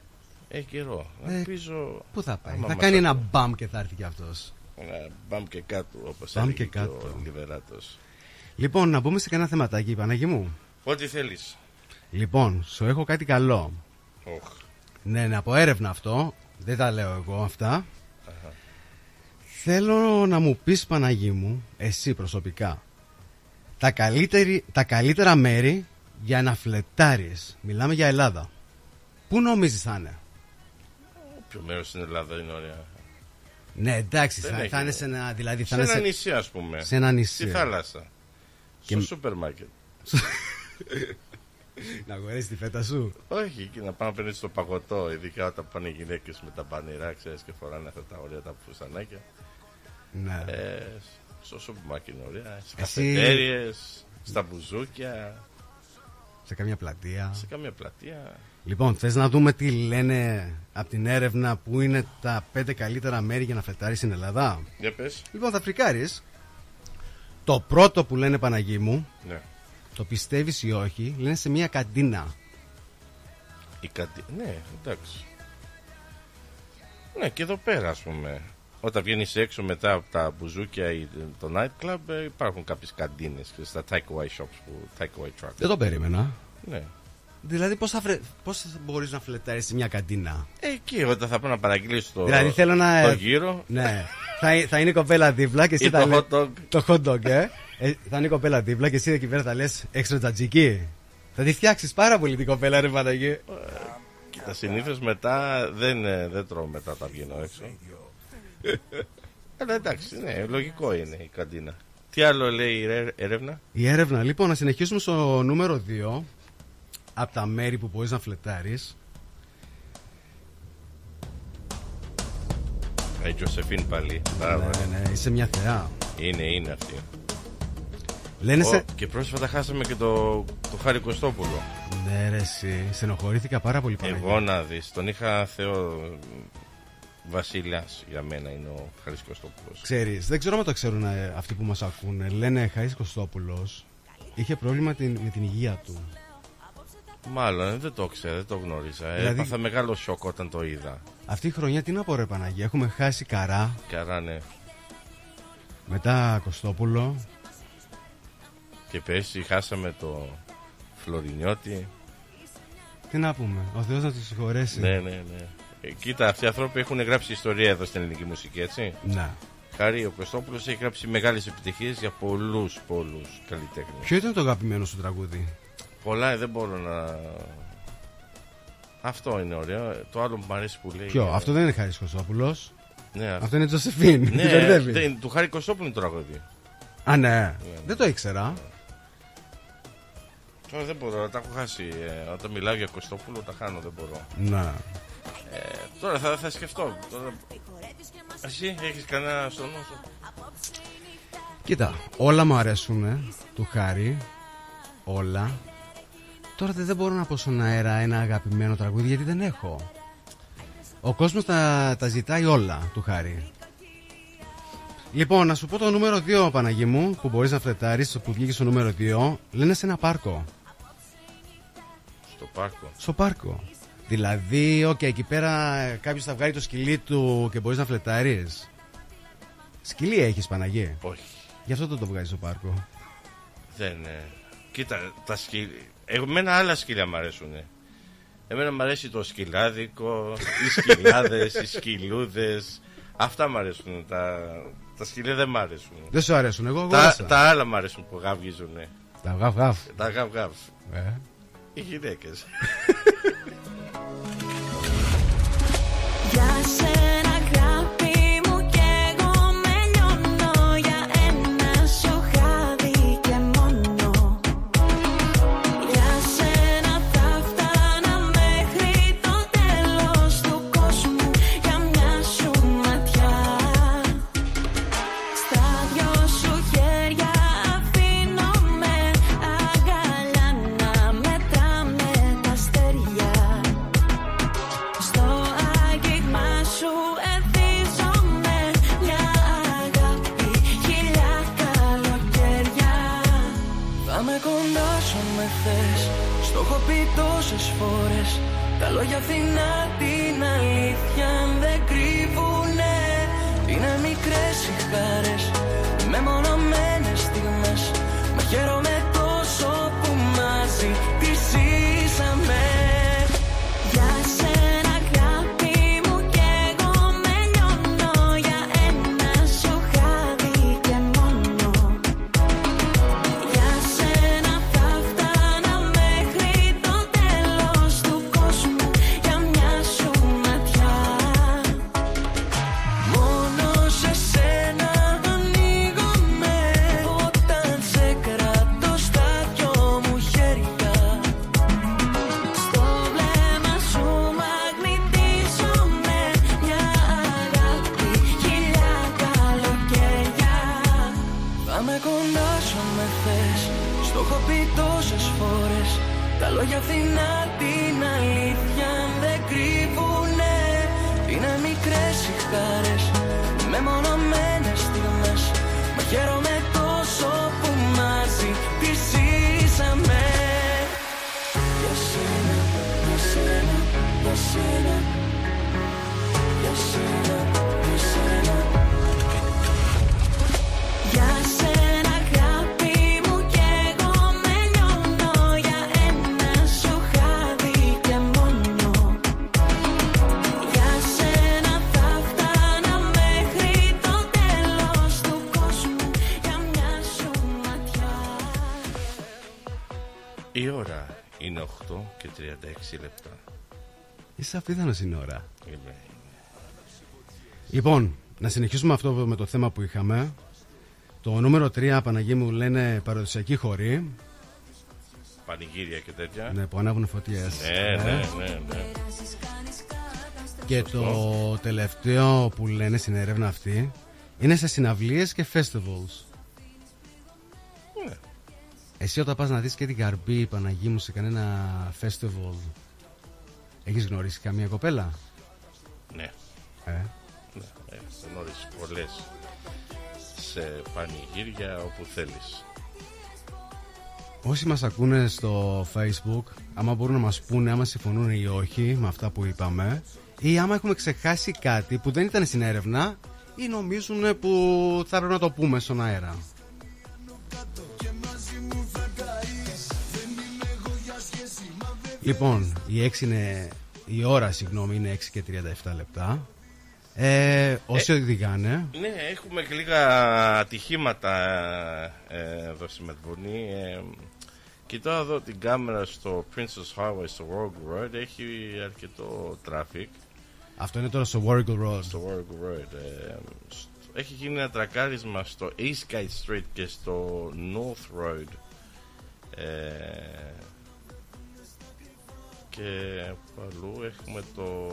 A: Έχει καιρό.
D: Ε,
A: Ελπίζω.
D: Πού θα πάει.
A: άμα
D: θα
A: μας
D: κάνει ένα
A: ακούει.
D: μπαμ και θα έρθει κι αυτός.
A: Ένα μπαμ και κάτω, όπως
D: Μπαμ
A: έλεγε
D: και
A: και,
D: κάτω.
A: ο Λιβεράτος.
D: Λοιπόν, να μπούμε σε κανένα θεματάκι, Παναγί μου.
A: Ό,τι θέλεις.
D: Λοιπόν, σου έχω κάτι καλό.
A: Οχ.
D: Ναι, ναι, από έρευνα αυτό. Δεν τα λέω εγώ αυτά. Θέλω να μου πεις Παναγί μου, εσύ προσωπικά, τα, καλύτερη, τα καλύτερα μέρη για να φλετάρεις. Μιλάμε για Ελλάδα. Πού νομίζεις θα είναι;
A: Ποιο μέρος στην Ελλάδα είναι ωραία.
D: Ναι, εντάξει,
A: Δεν
D: θα,
A: έχει.
D: θα είναι σε ένα, δηλαδή, θα
A: σε
D: είναι
A: ένα νησί, ας πούμε.
D: Σε ένα νησί.
A: Στη θάλασσα.
D: Και-
A: Στο σούπερ μάρκετ.
D: να αγορέσεις τη φέτα σου.
A: Όχι, και να πάμε να παίρνει το παγωτό, ειδικά όταν πάνε οι γυναίκες με τα πανηρά, ξέρεις και φοράνε αυτά τα ωραία τα φουστανάκια.
D: Ναι.
A: Ε, στο σούπερ μάρκετ είναι ωραία. Στις
D: Εσύ-
A: καφετέρειε, στα μπουζούκια,
D: Σε καμία πλατεία.
A: σε καμία πλατεία.
D: Λοιπόν, θες να δούμε τι λένε από την έρευνα που είναι τα πέντε καλύτερα μέρη για να φλετάρεις στην Ελλάδα;
A: Για πες.
D: Λοιπόν, θα φρικάρεις. Το πρώτο που λένε Παναγί μου,
A: Ναι.
D: το πιστεύεις ή όχι, λένε σε μια καντίνα.
A: Η κατι... Ναι, εντάξει. Ναι, και εδώ πέρα, ας πούμε. Όταν βγαίνεις έξω μετά από τα μπουζούκια ή το night club, ε, υπάρχουν κάποιες καντίνες στα takeaway shops που takeaway truck.
D: Δεν το περίμενα.
A: Ναι.
D: Δηλαδή, πώς, θα φρε... πώς μπορείς να φλετάρεις σε μια καντίνα;
A: Εκεί, όταν θα πάω να παραγγείλεις το,
D: δηλαδή, θέλω να.
A: το γύρο.
D: Ναι. θα, θα είναι η κοπέλα δίπλα και εσύ
A: Ή
D: θα
A: το
D: λέ-
A: hot dog.
D: Το hot dog, ε. ε. Θα είναι η κοπέλα δίπλα και εσύ εκεί πέρα θα λες έξω τζατζική. Θα τη φτιάξεις πάρα πολύ την κοπέλα, ρε Παναγί.
A: Κοίτα, συνήθως μετά δεν, ε, δεν τρώω μετά τα βγαίνω έξω. Αλλά εντάξει, ναι, λογικό είναι η καντίνα. Τι άλλο λέει η ρε- έρευνα;
D: Η έρευνα, λοιπόν, να συνεχίσουμε στο νούμερο 2 από τα μέρη που μπορείς να φλετάρεις
A: Η Τζοσεφίν πάλι. Μπράβο.
D: Ναι, ναι, είσαι μια θεά.
A: Είναι, είναι αυτή.
D: Λένε
A: Ω,
D: σε.
A: Και πρόσφατα χάσαμε και το, το Χάρη Κωστόπουλο.
D: Ναι, ρε, εσύ. Στενοχωρήθηκα πάρα πολύ Παναγί.
A: Εγώ να δεις, τον είχα θεό βασιλιάς για μένα είναι ο Χάρης Κωστόπουλος.
D: Ξέρεις, δεν ξέρω αν το ξέρουν ε, αυτοί που μας ακούνε. Λένε Χαρίς Κωστόπουλος είχε πρόβλημα την- με την υγεία του.
A: Μάλλον ε, δεν το ξέρω, δεν το γνώριζα.
D: Δηλαδή-
A: Δηλαδή... Έπαθα μεγάλο σοκ όταν το είδα.
D: Αυτή η χρονιά τι να πω ρε Παναγία. Έχουμε χάσει καρά,
A: Καρά ναι.
D: μετά Κωστόπουλο.
A: Και πέρσι χάσαμε το Φλωρινιώτη.
D: Τι να πούμε, ο Θεός να τους συγχωρέσει.
A: Ναι, ναι, ναι. Ε, κοίτα, αυτοί οι άνθρωποι έχουν γράψει ιστορία εδώ στην ελληνική μουσική, έτσι.
D: Ναι.
A: Χάρη, ο Κωστόπουλος έχει γράψει μεγάλες επιτυχίες για πολλούς, πολλούς καλλιτέχνες.
D: Ποιο ήταν το αγαπημένο σου τραγούδι;
A: Πολλά ε, δεν μπορώ να... Αυτό είναι ωραίο. Το άλλο που μου αρέσει που λέει...
D: Ποιο,
A: ε,
D: αυτό δεν είναι Χαρίς Κωστόπουλος.
A: Ναι,
D: Αυτό είναι Τζοσεφίν.
A: Ναι,
D: Την μπερδεύει.
A: δεν- του Χάρη Κωστόπουλου είναι το τραγούδι.
D: Α, ναι. Δεν το ήξερα.
A: Τώρα δεν μπορώ, τα έχω χάσει. Ε, όταν μιλάω για Κωστόπουλο τα χάνω, δεν μπορώ.
D: Να.
A: Ε, τώρα θα, θα σκεφτώ. Τώρα... Εσύ έχεις κανένα στο νου σου.
D: Κοίτα, όλα μου αρέσουν ε, του Χάρη. Όλα. Τώρα δεν μπορώ να πω στον αέρα ένα αγαπημένο τραγούδι γιατί δεν έχω. Ο κόσμος τα, τα ζητάει όλα του Χάρη. Λοιπόν, να σου πω το νούμερο 2, Παναγί μου, που μπορείς να φλετάρεις, που βγήκε στο νούμερο 2, λένε σε ένα πάρκο.
A: Στο πάρκο.
D: Στο πάρκο. Δηλαδή, οκ, εκεί πέρα κάποιος θα βγάλει το σκυλί του και μπορείς να φλερτάρεις. Σκυλί έχεις, Παναγί;
A: Όχι.
D: Γι' αυτό δεν το βγάζεις στο πάρκο.
A: Δεν. Ε... Κοίτα, τα σκυλ... Εμένα άλλα σκυλιά μου αρέσουν. Εμένα μου αρέσει το σκυλάδικο, οι σκυλάδες, οι σκυλούδες. Αυτά μου αρέσουν. Τα, τα σκυλιά δεν μ' αρέσουν.
D: Δεν σου αρέσουν, εγώ
A: Τα,
D: αγόρασα.
A: τα άλλα μου αρέσουν που γαυγίζουν.
D: Τα γαβ γαβ.
A: Τα γαβ γαβ.
D: Ε.
A: Οι γυναίκες.
F: Για
A: Η ώρα είναι 8 και 36 λεπτά.
D: Είσαι αφίδανο είναι ώρα.
A: Είμαι.
D: Λοιπόν, να συνεχίσουμε αυτό με το θέμα που είχαμε. Το νούμερο 3, Παναγί μου, λένε παραδοσιακή χωρί.
A: Πανηγύρια και τέτοια.
D: Ναι, που ανάβουν φωτιές.
A: Ναι, ναι, ναι, ναι.
D: Και το τελευταίο που λένε στην έρευνα αυτή είναι σε συναυλίες και festivals.
A: Ναι.
D: Εσύ όταν πας να δεις και την Καρμπή, Παναγί μου, σε κανένα festival, έχεις γνωρίσει καμία κοπέλα;
A: Ναι.
D: Ε;
A: Ναι, έχω γνωρίσει πολλές σε πανηγύρια όπου θέλεις.
D: Όσοι μας ακούνε στο facebook, άμα μπορούν να μας πούνε άμα συμφωνούν ή όχι με αυτά που είπαμε, ή άμα έχουμε ξεχάσει κάτι που δεν ήταν στην έρευνα ή νομίζουν που θα έπρεπε να το πούμε στον αέρα. Λοιπόν, η, 6 είναι, η ώρα συγγνώμη είναι 6 και 37 λεπτά. Ε, όσοι οδηγάνε,
A: Ναι, έχουμε και λίγα ατυχήματα ε, εδώ στη Μελβούνι. Ε, κοιτάω εδώ την κάμερα στο Princess Highway στο Warwick Road. Έχει αρκετό traffic.
D: αυτό είναι τώρα στο Warrigal Road.
A: Στο Warwick Road. ε, στο- έχει γίνει ένα τρακάρισμα στο Eastgate Street και στο North Road. Ε, και παλού έχουμε το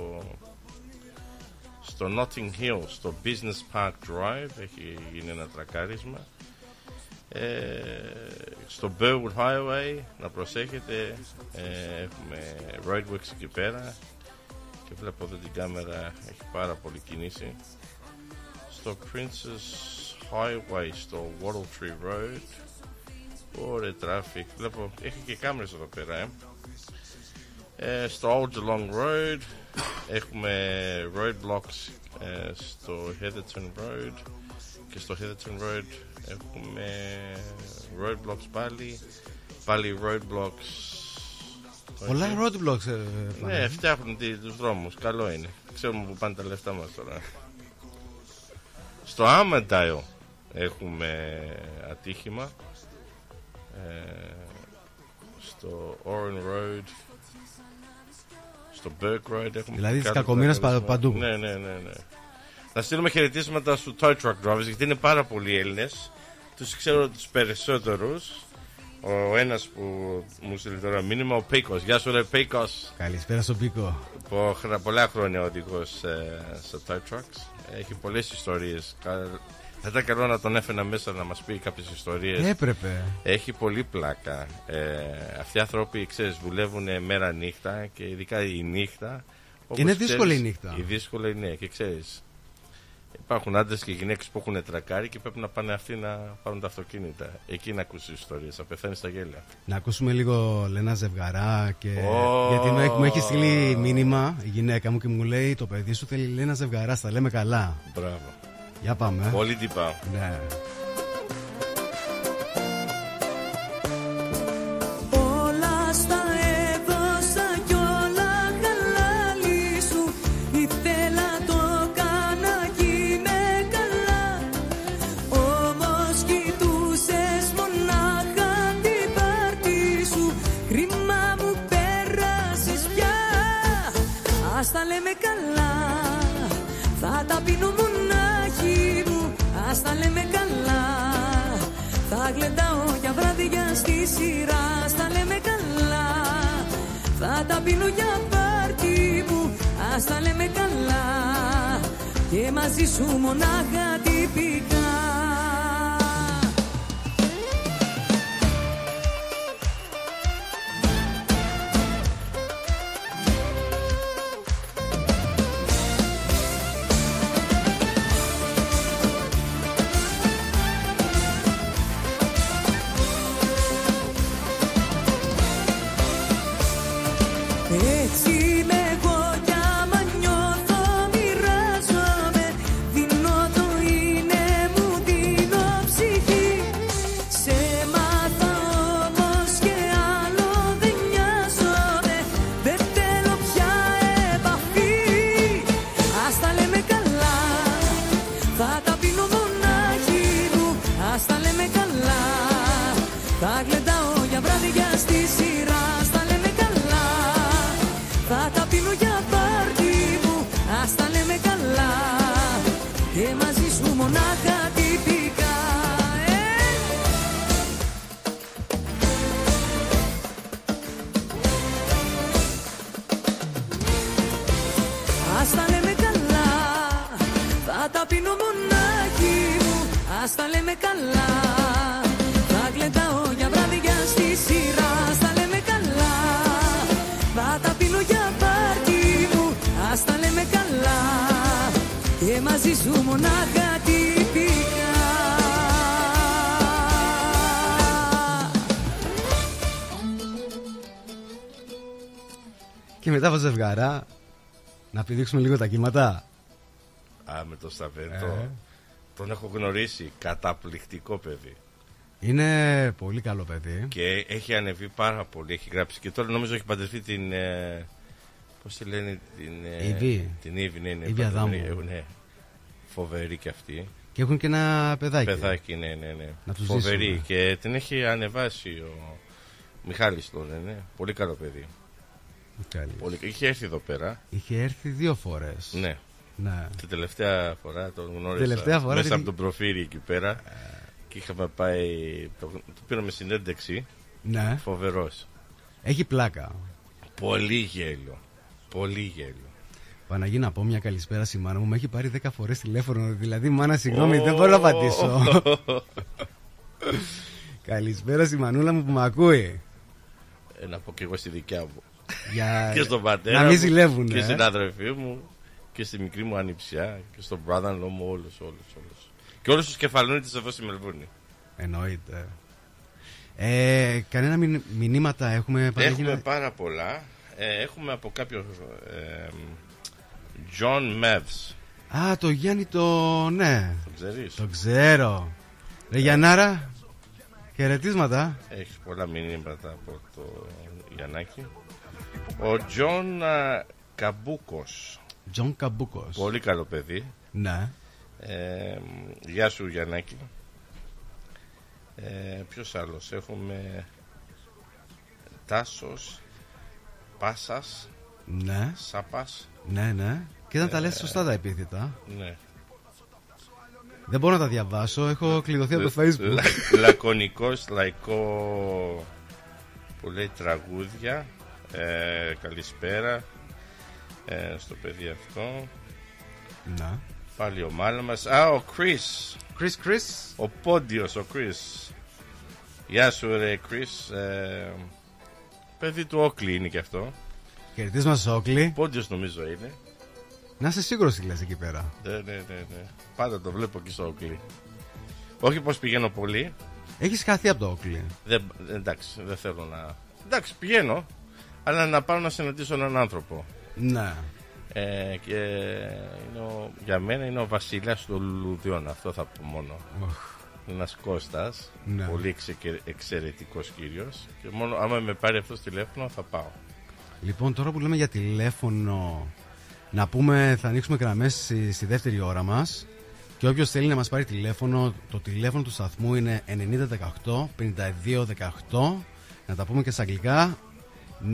A: στο Notting Hill, στο Business Park Drive έχει γίνει ένα τρακάρισμα. Ε, στο Burwood Highway να προσέχετε ε, έχουμε roadworks εκεί πέρα. Και βλέπω εδώ την κάμερα έχει πάρα πολύ κίνηση στο Princess Highway στο Wattle Tree Road. Ωραία traffic. Βλέπω έχει και κάμερες εδώ πέρα ε. Ε, στο Old Geelong Road έχουμε roadblocks ε, στο Heatherton Road και στο Heatherton Road έχουμε roadblocks πάλι. Πάλι roadblocks.
D: Πολλά
A: Όχι.
D: roadblocks, ε,
A: Ναι,
D: πάνε.
A: φτιάχνουν τι- τους δρόμους, καλό είναι. Ξέρουμε που πάνε τα λεφτά μας τώρα. Στο Άμεντάιο έχουμε ατύχημα. Ε, Στο Oran Road Στο Burke Road έχουμε
D: Δηλαδή της
A: κάτι
D: κακομοίρας πα-
A: τραυματισμό.
D: παντού.
A: Ναι, ναι, ναι, ναι. Να στείλουμε χαιρετίσματα στους tow truck drivers γιατί είναι πάρα πολλοί Έλληνες Τους ξέρω τους περισσότερους Ο ένας που μου στείλει τώρα μήνυμα ο Πίκος Γεια σου ρε Πίκος
D: Καλησπέρα στον Πίκο.
A: Πο- χρα- πολλά χρόνια οδηγός ε, στο Toy Trucks. Έχει πολλές ιστορίες. Θα ήταν καλό να τον έφερα μέσα να μας πει κάποιες ιστορίες.
D: Έπρεπε.
A: Έχει πολύ πλάκα. Ε, αυτοί οι άνθρωποι, ξέρεις, δουλεύουν μέρα νύχτα και ειδικά η νύχτα. όπως
D: Είναι
A: ξέρεις,
D: δύσκολη η νύχτα.
A: Η δύσκολη είναι και ξέρεις. Υπάρχουν άντρες και γυναίκες που έχουν τρακάρει και πρέπει να πάνε αυτοί να πάρουν τα αυτοκίνητα. Εκεί να ακούσεις ιστορίες. Θα πεθαίνεις στα γέλια.
D: Να ακούσουμε λίγο Λένα Ζευγαρά και...
A: Ω.
D: γιατί μου έχει, μου έχεις στείλει μήνυμα η γυναίκα μου και μου λέει το παιδί σου θέλει Λένα Ζευγαρά, στα λέμε καλά.
A: Μπράβο.
D: Για πάμε.
A: Πολύ τυπά.
D: Ναι.
I: Γλεντάω για βράδια στη σειρά. Στα λέμε καλά. Θα τα πίνω για πάρτι μου. Ας τα λέμε καλά. Και μαζί σου μονάχα
D: ζευγαρά να πηδήξουμε λίγο τα κύματα.
A: Α, με το Σταβέντο.
D: Ε.
A: Τον έχω γνωρίσει. Καταπληκτικό παιδί.
D: Είναι πολύ καλό παιδί.
A: Και έχει ανεβεί πάρα πολύ. Έχει γράψει και τώρα νομίζω έχει παντρευτεί την. Ε, Πώς τη λένε, την. ε,
D: Ιβή.
A: Την Ήβη, ναι, ναι.
D: Ιβή
A: παντρεμένη,
D: Αδάμου.
A: ε, ναι. Φοβερή και αυτή.
D: Και έχουν και ένα παιδάκι.
A: Παιδάκι, ναι, ναι, ναι.
D: Να τους
A: Φοβερή.
D: ζήσουμε.
A: Και την έχει ανεβάσει ο Μιχάλης τώρα, ναι. Πολύ καλό παιδί.
D: Μιχάλης.
A: Πολύ... Είχε έρθει εδώ πέρα.
D: Είχε έρθει δύο φορές.
A: Ναι.
D: Ναι.
A: Την τελευταία φορά τον γνώρισα
D: Τελευταία φορά
A: μέσα
D: την-
A: από τον προφίλ εκεί πέρα και είχαμε πάει, το, το πήραμε συνέντευξη
D: Ναι.
A: φοβερός
D: Έχει πλάκα.
A: πολύ γέλιο πολύ γέλιο
D: Παναγί να πω μια καλησπέρα στη μάνα μου. Με έχει πάρει 10 φορές τηλέφωνο. Δηλαδή, μάνα, συγγνώμη, δεν μπορώ να απαντήσω. καλησπέρα στη μανούλα μου που με ακούει.
A: ε, να πω και εγώ στη δικιά μου
D: Για...
A: και στον πατέρα
D: Να μην
A: μου,
D: ζηλεύουν.
A: και
D: ε.
A: στην αδερφή μου και στη μικρή μου ανιψιά και στον brother in law μου όλους, όλους, όλους. και όλους τους κεφαλούνιτες εδώ στη Μελβούνη
D: Εννοείται. Ε, κανένα μηνύ- μηνύματα έχουμε Παναγί,
A: Έχουμε
D: να-
A: πάρα πολλά. Ε, έχουμε από κάποιο. Ε, John Mavs.
D: Α, το Γιάννη το. Ναι.
A: Το ξέρεις;
D: Το ξέρω. Ρε Γιαννάρα, χαιρετίσματα.
A: Έχεις πολλά μηνύματα από το Γιαννάκη. Ο Τζον α, Καμπούκος.
D: Τζον Καμπούκος.
A: Πολύ καλό παιδί.
D: Ναι.
A: Ε, γεια σου Γιαννάκη. Ε, ποιος άλλος; Έχουμε Τάσος, Πάσας,
D: Ναι.
A: Σάπας.
D: Ναι, ναι. Και ήταν τα λες
A: Ε,
D: σωστά τα επίθετα.
A: Ναι.
D: Δεν μπορώ να τα διαβάσω, έχω κλειδωθεί από το facebook.
A: Λα- λακωνικός λαϊκό που λέει τραγούδια ε, καλησπέρα ε, στο παιδί αυτό
D: Να.
A: πάλι ο μάλλον μας α ο Chris
D: Chris Chris
A: ο Πόντιος ο Chris γεια σου ρε Chris ε, παιδί του Όκλι είναι και αυτό
D: Χαιρετίσματα στο Όκλι.
A: Πόντιος νομίζω είναι
D: Να είσαι σίγουρος τι λες εκεί πέρα.
A: Ναι, ναι, ναι, ναι. Πάντα το βλέπω εκεί στο Oakley. Όχι πω πηγαίνω πολύ.
D: Έχεις χαθεί από το Oakley.
A: Δεν, εντάξει, δεν θέλω να. Εντάξει, πηγαίνω. Αλλά να πάω να συναντήσω έναν άνθρωπο.
D: Ναι.
A: Ε, και είναι ο- για μένα είναι ο βασιλιάς των λουλουδιών. Αυτό θα πω μόνο. Ένας Κώστας.
D: Ναι.
A: Πολύ εξε, εξαιρετικός κύριος. Και μόνο άμα με πάρει αυτός τηλέφωνο θα πάω.
D: Λοιπόν, τώρα που λέμε για τηλέφωνο, να πούμε, θα ανοίξουμε γραμμές στη, στη δεύτερη ώρα μας. Και όποιος θέλει να μας πάρει τηλέφωνο, το τηλέφωνο του σταθμού είναι 9018 5218. Να τα πούμε και στα αγγλικά. 9018-5218.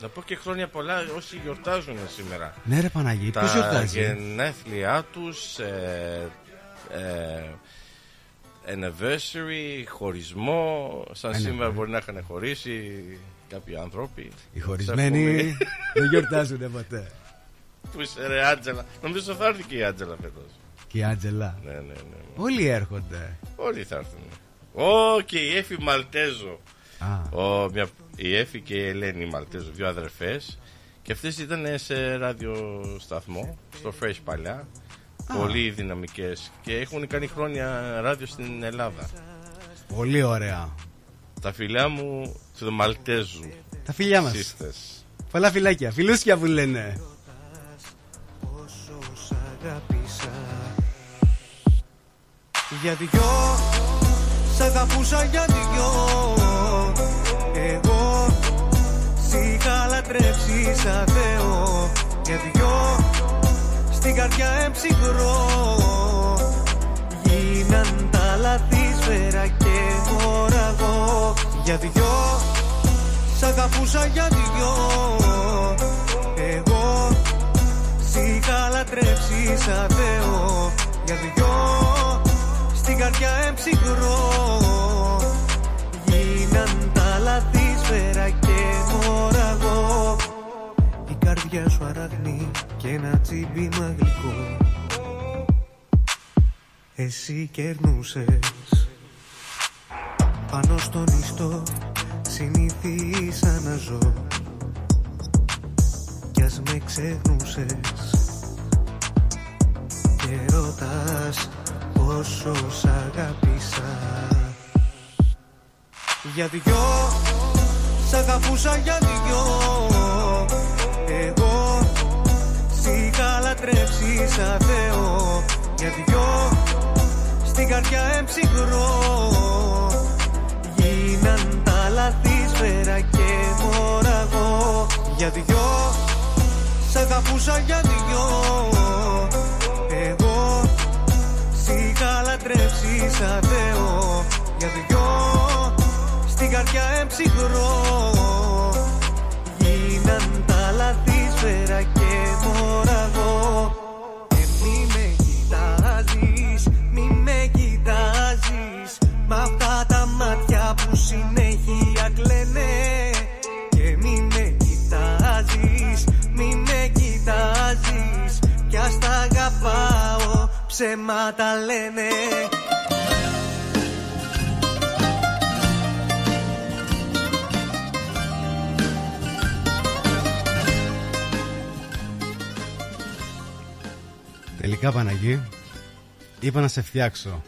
A: Να πω και χρόνια πολλά όσοι γιορτάζουν σήμερα.
D: Ναι, ρε Παναγί,
A: Τα
D: ποιο γιορτάζει;
A: γενέθλιά τους, ε, ε, anniversary, χωρισμό. Σαν
D: Ε, ναι,
A: σήμερα
D: ναι.
A: μπορεί να είχαν χωρίσει κάποιοι άνθρωποι.
D: Οι χωρισμένοι δεν γιορτάζουν ποτέ.
A: Πού είσαι, ρε Άντζελα. Νομίζω θα έρθει και η Άντζελα φέτος.
D: Και η Άντζελα.
A: Ναι, ναι, ναι.
D: Όλοι έρχονται.
A: Όλοι θα έρθουν. Ω, και η Εφη Μαλτέζο.
D: Α.
A: Ο, μια, η Εφη και η Ελένη Μαλτέζο, δύο αδερφές Και αυτές ήταν σε ραδιοσταθμό, στο Fresh παλιά. Πολύ δυναμικές και έχουν κάνει χρόνια ράδιο στην Ελλάδα.
D: Πολύ ωραία.
A: Τα φιλιά μου του Μαλτέζου.
D: Τα φιλιά μας.
A: Σύστες.
D: Πολλά φιλάκια. Φιλούσια που λένε.
L: σ' αγάπησα Για δυο Σ' αγαπούσα για δυο λατρέψει σαν Θεό Για δυο Στην καρδιά εμψυχρό. Γίναν τα λαθή σφαίρα και μοραγό. Για δυο Σ' αγαπούσα για δυο. Εγώ Σ' είχα λατρέψεις σαν Θεό. Για δυο Στην καρδιά εμψυχρό. Γίναν τα λαθή σφαίρα και μοραγό. Η καρδιά σου αραγνή και ένα τσίμπημα γλυκό Εσύ κερνούσες. Πάνω στον ιστό συνηθίσα να ζω. Κι ας με ξεχνούσες. Και ρωτάς πόσο σ' αγάπησα Για δυο σ' αγαπούσα για δυο Εγώ σ' είχα λατρέψει σαν Θεό Για δυο στην καρδιά εμψυχρό Γίναν τα λαθή σφαίρα και μοραγό Για δυο Σ' αγαπούσα για δυο. Εγώ Σ' είχα λατρέψει σαν Θεό Για δυο Στην καρδιά εμψυχρό λαθή σφαίρα και μοραγό Και μη με κοιτάζεις, μη με κοιτάζεις Μ' αυτά τα μάτια που συνέχεια κλαίνε Και μη με κοιτάζεις, μη με κοιτάζεις Κι ας τα αγαπάω, ψέματα λένε
D: Τελικά Παναγί, είπα να σε φτιάξω.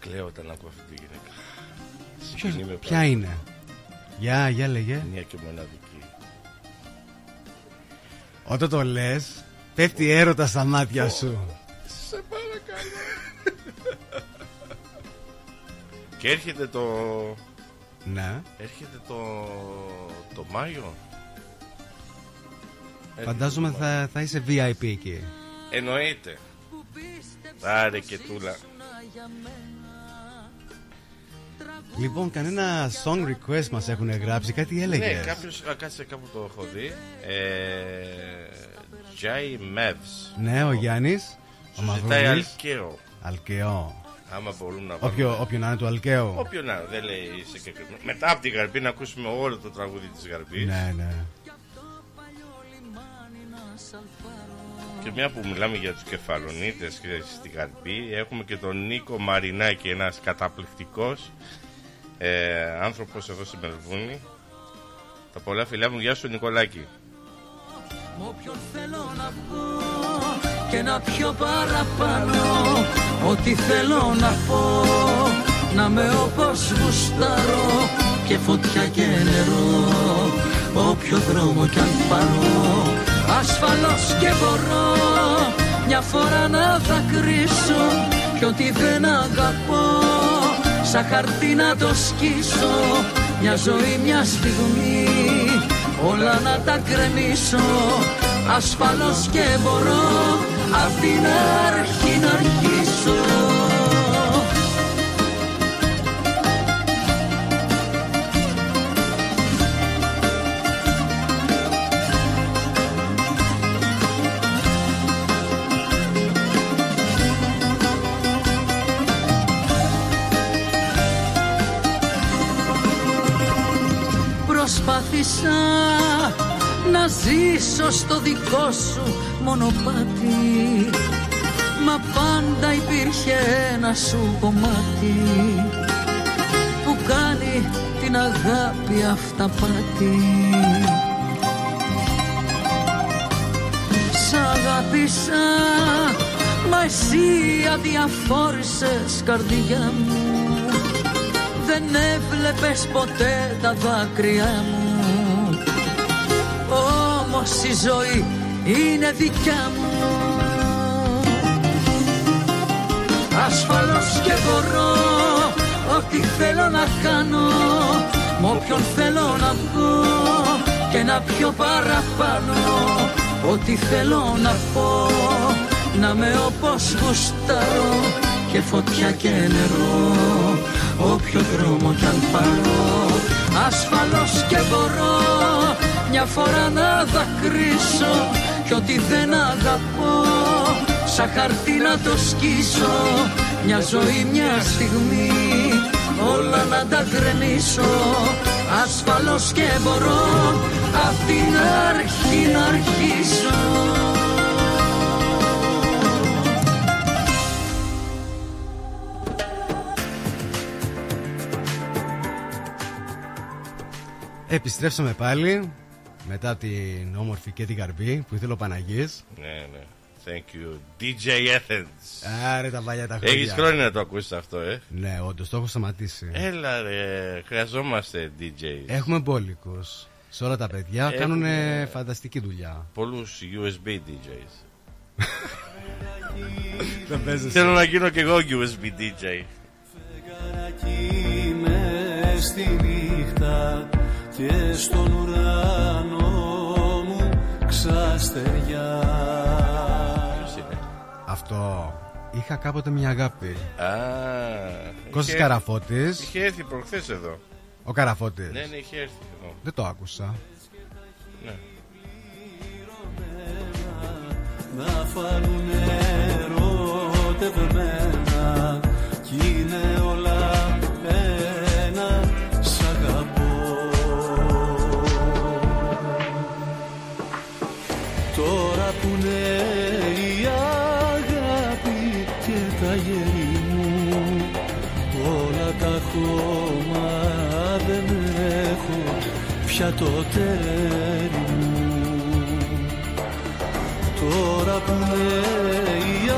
A: Κλαίω όταν ακούω αυτή τη γυναίκα.
D: Ποιος-
A: Συγκινεί με
D: ποια
A: πράγμα.
D: είναι; Για, για λέγε.
A: Μια και μοναδική.
D: Όταν το λες, πέφτει έρωτα στα μάτια σου.
A: Σε παρακαλώ. και έρχεται το.
D: Ναι.
A: Έρχεται το. το Μάιο. Έρχεται
D: Φαντάζομαι
A: το Μάιο.
D: θα, θα είσαι VIP εκεί.
A: Εννοείται. Άρε και τούλα.
D: Λοιπόν, κανένα song request μας έχουν γράψει, κάτι έλεγες;
A: Ναι, κάποιος, α, κάτσε κάπου το έχω δει. Ε, Jay Mavs.
D: Ναι, ο Γιάννης, ο
A: Σου ζητάει
D: Μαυρούλης.
A: αλκαίο.
D: Αλκαίο.
A: Άμα μπορούν να
D: Όποιο,
A: βάλουν.
D: όποιο να είναι του Αλκαίου.
A: Όποιο να, δεν λέει συγκεκριμένο. Μετά από τη Γαρπή να ακούσουμε όλο το τραγούδι της Γαρπής.
D: Ναι, ναι.
A: Και μια που μιλάμε για τους κεφαλονίτες και στη Γαρπή, έχουμε και τον Νίκο Μαρινάκη, ένας καταπληκτικός ε, άνθρωπος εδώ στη Μελβούνη. Τα πολλά φιλιά μου, γεια σου Νικολάκη.
I: Μ' όποιον θέλω να πω και να πιω παραπάνω Ό,τι θέλω να πω να με όπως γουστάρω και φωτιά και νερό όποιο δρόμο κι αν πάρω ασφαλώς και μπορώ μια φορά να δακρύσω κι ό,τι δεν αγαπώ. Σαν χαρτί να το σκίσω μια ζωή μια στιγμή όλα να τα κρεμίσω. Ασφαλώς και μπορώ απ' την ζήσω στο δικό σου μονοπάτι. Μα πάντα υπήρχε ένα σου κομμάτι Που κάνει την αγάπη αυταπάτη. Σ' αγάπησα Μα εσύ αδιαφόρησες καρδιά μου. Δεν έβλεπες ποτέ τα δάκρυά μου Όμως η ζωή είναι δικιά μου. Ασφαλώς και μπορώ Ό,τι θέλω να κάνω Μ' όποιον θέλω να πω Και να πιω παραπάνω. Ό,τι θέλω να πω Να με όπως γουστάρω Και φωτιά και νερό Όποιο δρόμο κι αν πάρω. Ασφαλώς και μπορώ Μια φορά να δακρύσω Κι ό,τι δεν αγαπώ Σαν χαρτί να το σκίσω. Μια ζωή μια στιγμή Όλα να τα γκρεμίσω Ασφαλώς και μπορώ Απ' την αρχή να αρχίσω.
D: Επιστρέψαμε πάλι μετά την όμορφη και την καρμπή που ήθελε ο Παναγής.
A: Ναι, ναι. Thank you. DJ Athens.
D: Άρε τα παλιά τα χρόνια.
A: Έχεις χρόνια να το ακούσεις αυτό, ε;
D: Ναι, όντως το έχω σταματήσει.
A: Έλα, ρε. Χρειαζόμαστε DJs.
D: Έχουμε μπόλικους. Σε όλα τα παιδιά
A: Έχουμε-
D: κάνουν φανταστική δουλειά.
A: Πολλούς USB DJs.
D: Δεν παίζεσαι.
A: Θέλω να γίνω κι εγώ USB DJ.
G: Εκεί μες στη νύχτα και στον ουρανό μου ξαστεριά
D: Αυτό. Είχα κάποτε μια αγάπη.
A: Α,
D: Κώστας
A: είχε-
D: Καραφώτης.
A: Είχε έρθει προχθές εδώ.
D: Ο Καραφώτης.
A: Ναι, ναι, είχε έρθει εδώ.
D: Δεν το άκουσα.
A: Ναι.
G: να φανούν ερωτευμένα που είναι η αγάπη και τα γέρι μου. Όλα τα χώμα δεν έχω πια το τέρι μου. Τώρα που είναι η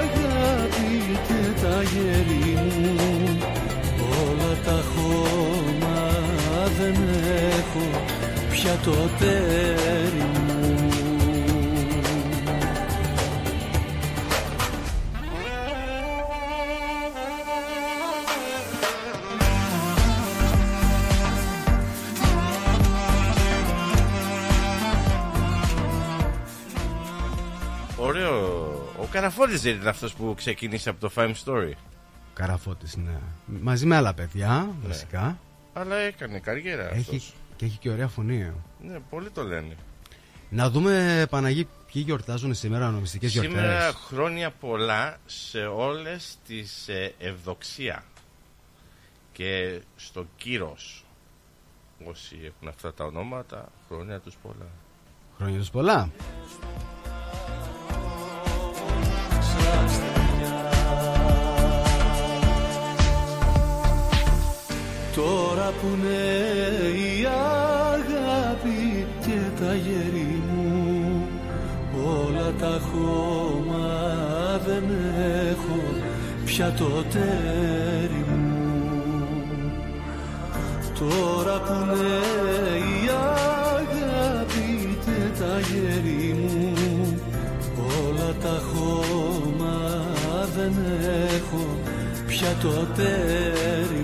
G: αγάπη και τα γέρι μου. Όλα τα χώμα δεν έχω πια το τέρι μου
A: Καραφώτης δεν είναι αυτός που ξεκίνησε από το Fime Story.
D: Καραφώτης, ναι. Μαζί με άλλα παιδιά,
A: Ναι.
D: βασικά.
A: Αλλά έκανε καριέρα
D: Έχει,
A: αυτός.
D: και έχει και ωραία φωνή.
A: Ναι, πολλοί το λένε.
D: Να δούμε, Παναγί, ποιοι γιορτάζουν σήμερα νομιστικές γιορτές.
A: Σήμερα χρόνια πολλά σε όλες τις ε, ευδοξία και στο κύρος. Όσοι έχουν αυτά τα ονόματα, χρόνια τους πολλά.
D: Χρόνια τους πολλά.
G: Τώρα που είναι η αγάπη και τα γέρι μου χώμα δεν έχω πια το τέρι μου. Τώρα που είναι η αγάπη και τα γέρι μου όλα τα χώμα δεν έχω πια το τέρι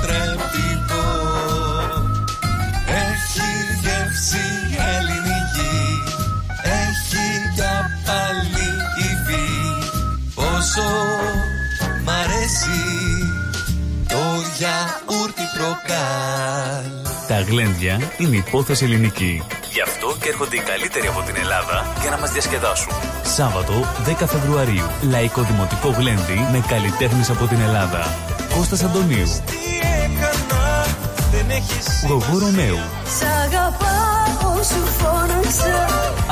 C: γλέντια είναι υπόθεση ελληνική. Γι' αυτό και έρχονται οι καλύτεροι από την Ελλάδα για να μας διασκεδάσουν. Σάββατο 10 Φεβρουαρίου. Λαϊκό Δημοτικό Γλέντι με καλλιτέχνες από την Ελλάδα. Κώστας Αντωνίου.
L: Δεν έχεις
C: Γογό Ρωμαίου.
L: Σ' αγαπάω σου φώναξα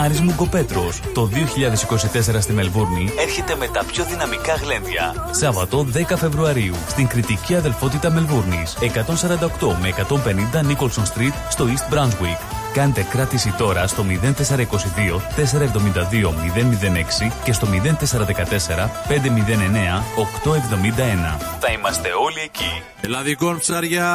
C: Άρης Μουγκοπέτρος. Το 2024 στη Μελβούρνη έρχεται με τα πιο δυναμικά γλέντια. Σάββατο 10 Φεβρουαρίου στην κριτική αδελφότητα Μελβούρνης. 148 με 150 Nicholson Street στο East Brunswick. Κάντε κράτηση τώρα στο 0422 472 006 και στο 0414 509 871. Θα είμαστε όλοι εκεί.
M: Ελλαδικών ψάρια.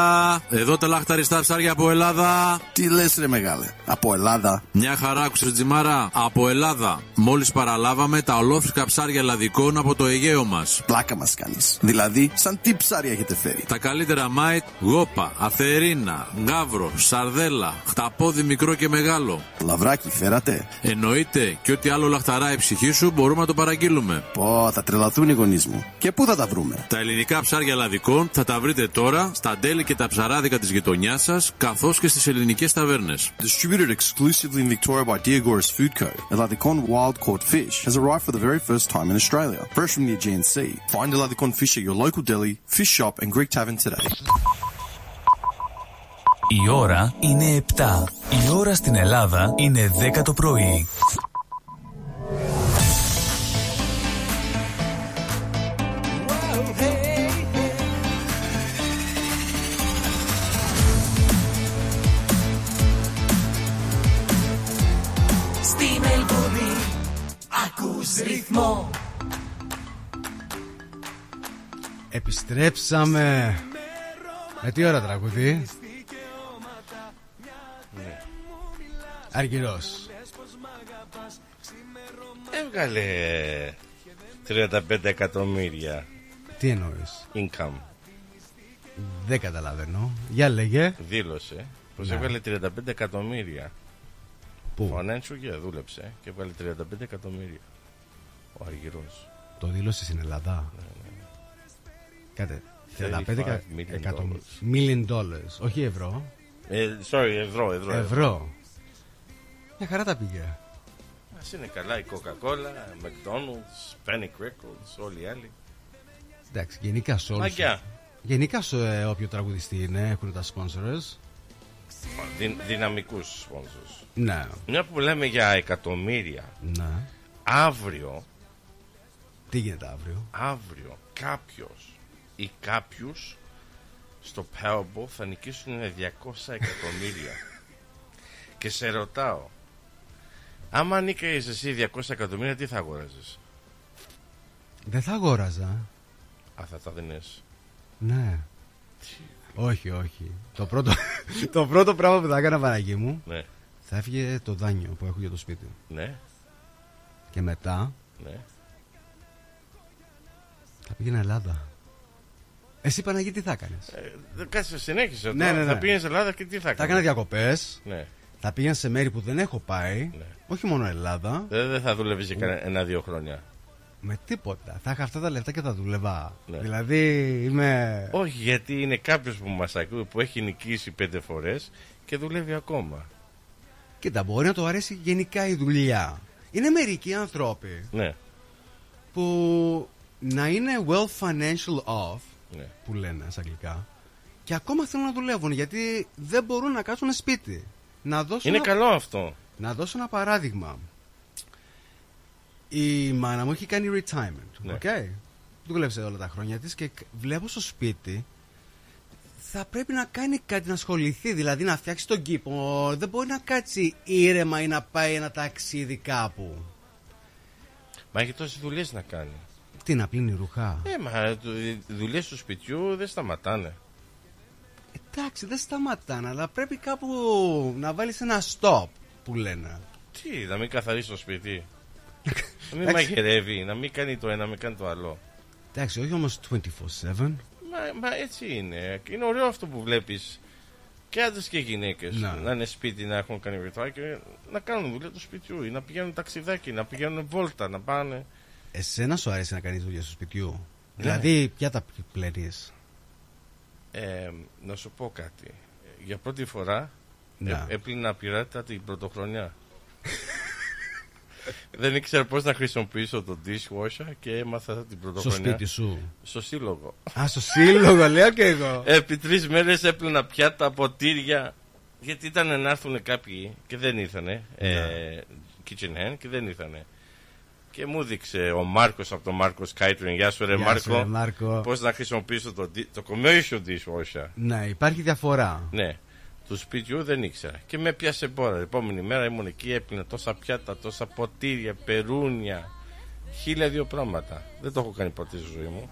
M: Εδώ τα λαχταριστά ψάρια από Ελλάδα.
K: Τι λες, ρε μεγάλε. Από Ελλάδα;
M: Μια χαρά, άκουσες Τζιμάρα. Από Ελλάδα. Μόλις παραλάβαμε τα ολόφρυκα ψάρια ελλαδικών από το Αιγαίο μας.
K: Πλάκα μας κάνεις. Δηλαδή, σαν τι ψάρια έχετε φέρει;
M: Τα καλύτερα μάιτ, γόπα, αθερίνα, γάβρο, σαρδέλα, χταπόδι μικρό και μεγάλο.
K: Λαβράκι, φέρατε.
M: Εννοείται και ό,τι άλλο λαχταρά η ψυχή σου μπορούμε να το παραγγείλουμε.
K: Πω, θα τρελαθούν οι γονείς μου. Και πού θα τα βρούμε;
M: Τα ελληνικά ψάρια ελλαδικών θα τα βρείτε τώρα στα τέλη και τα ψαράδικα της γειτονιάς σας, καθώς και στις ελληνικές ταβέρνες.
K: Distributed exclusively in Victoria by Diagoras Food Co. Eladicon wild caught fish has arrived for the very first time in Australia, fresh from the Aegean Sea. Find Eladicon fish at your local deli, fish shop, and Greek tavern today.
C: Η ώρα είναι 7. Η ώρα στην Ελλάδα είναι 10 το πρωί.
L: Στη Μελβούνι ακούς ρυθμό
D: Επιστρέψαμε. Με τι ώρα τραγουδί. Αργυρός.
A: Έβγαλε 35 εκατομμύρια
D: Τι εννοείς;
A: income.
D: Δεν καταλαβαίνω. Για λέγε.
A: Δήλωσε πως
D: Ναι.
A: έβγαλε 35 εκατομμύρια.
D: Πού;
A: Financial year δούλεψε και έβγαλε 35 εκατομμύρια. Ο Αργυρός.
D: Το δήλωσες στην Ελλάδα.
A: Ναι,
D: Κάτε.
A: 35
D: 35
A: million
D: εκατομμύρια. Million dollars. Όχι ευρώ.
A: Ε, sorry, ευρώ, ευρώ.
D: Ευρώ. Μια χαρά τα πήγε.
A: Ας είναι καλά η Coca-Cola, McDonald's, Penny Crickles, όλοι οι άλλοι.
D: Εντάξει, γενικά σε όλους.
A: Μαγιά.
D: Γενικά σε ε, όποιο τραγουδιστή είναι έχουν τα sponsors.
A: Δυ, δυναμικούς sponsors.
D: Ναι.
A: Μια που λέμε για εκατομμύρια,
D: Ναι.
A: αύριο,
D: Τι γίνεται αύριο;
A: αύριο κάποιος ή κάποιους στο Powerball θα νικήσουν 200 εκατομμύρια. και σε ρωτάω, άμα νίκαες εσύ 200 εκατομμύρια, τι θα αγόραζες;
D: Δεν θα αγόραζα.
A: Α, θα τα δίνες.
D: Ναι. Όχι, όχι. Το πρώτο, το πρώτο πράγμα που θα έκανα παραγγί μου
A: Ναι.
D: θα έφυγε το δάνειο που έχω για το σπίτι.
A: Ναι,
D: Και μετά
A: ναι.
D: Θα πήγαινα Ελλάδα. Εσύ Παναγί τι θα έκανες;
A: Ε, κάτσε, συνέχισε.
D: Ναι,
A: τώρα.
D: ναι, ναι.
A: Θα πήγαινε Ελλάδα και τι θα έκανες;
D: Θα έκανα διακοπές.
A: Ναι.
D: Θα πήγαινα σε μέρη που δεν έχω πάει. Όχι μόνο Ελλάδα.
A: Δεν, δεν θα δουλεύεις για κανένα- ένα-δύο χρόνια.
D: Με τίποτα. Θα είχα αυτά τα λεφτά και θα δούλευα.
A: Ναι.
D: Δηλαδή είμαι.
A: Όχι, γιατί είναι κάποιος που μας ακούει που έχει νικήσει πέντε φορές και δουλεύει ακόμα.
D: Κοίτα, μπορεί να το αρέσει γενικά η δουλειά. Είναι μερικοί άνθρωποι
A: Ναι.
D: που να είναι well financial off,
A: Ναι.
D: που λένε στα αγγλικά, και ακόμα θέλουν να δουλεύουν γιατί δεν μπορούν να κάτσουν σπίτι. Να δώσω
A: Είναι
D: ένα-
A: καλό αυτό.
D: Να δώσω ένα παράδειγμα. Η μάνα μου έχει κάνει retirement.
A: Ναι.
D: Okay? Δούλεψε όλα τα χρόνια της και κ- βλέπω στο σπίτι θα πρέπει να κάνει κάτι να ασχοληθεί, δηλαδή να φτιάξει τον κήπο. Δεν μπορεί να κάτσει ήρεμα ή να πάει ένα ταξίδι κάπου.
A: Μα έχει τόσες δουλειές να κάνει.
D: Τι να πλύνει ρούχα;
A: Ε, μα το- οι δουλειές του σπιτιού δεν σταματάνε.
D: Εντάξει, δεν σταματάνε, αλλά πρέπει κάπου να βάλεις ένα stop που λένε.
A: Τι, να μην καθαρίσει το σπίτι. να μην
D: Εντάξει.
A: μαγειρεύει, να μην κάνει το ένα, να μην κάνει το άλλο.
D: Εντάξει, όχι όμως 24-7.
A: Μα, μα έτσι είναι. Και Είναι ωραίο αυτό που βλέπεις και άντρες και γυναίκες
D: Να.
A: να είναι σπίτι, να έχουν κάνει βιβλία και να κάνουν δουλειά του σπιτιού ή να πηγαίνουν ταξιδάκι, να πηγαίνουν βόλτα, να πάνε.
D: Εσένα σου αρέσει να κάνεις δουλειά στο σπιτιού;
A: Ναι.
D: Δηλαδή, ποια τα πλένεις;
A: Ε, να σου πω κάτι. Για πρώτη φορά
D: Να.
A: ε, έπλυνα πειράτα την πρωτοχρονιά. Δεν ήξερα πώς να χρησιμοποιήσω το dishwasher και έμαθα την πρωτοχρονιά.
D: σπίτι σου.
A: Στο σύλλογο.
D: Α, στο σύλλογο, λέω και εγώ.
A: Επί τρεις μέρες έπλυνα πιάτα, ποτήρια. Γιατί ήταν να έρθουν κάποιοι και δεν ήρθανε. Ε,
D: Ναι.
A: kitchen hand και δεν ήρθανε. Και μου δείξε ο Μάρκος από το Μάρκος Catering. Γεια σου, ρε
D: Γεια σου,
A: Μάρκο.
D: ρε Μάρκο.
A: Πώς να χρησιμοποιήσω το, di- το commercial dishwasher.
D: Ναι, υπάρχει διαφορά.
A: Ναι. Του σπιτιού δεν ήξερα. Και με πιάσε μπόρα. Την επόμενη μέρα ήμουν εκεί, έπλυνα τόσα πιάτα, τόσα ποτήρια, περούνια. Χίλια δύο πράγματα. Δεν το έχω κάνει ποτέ στη ζωή μου.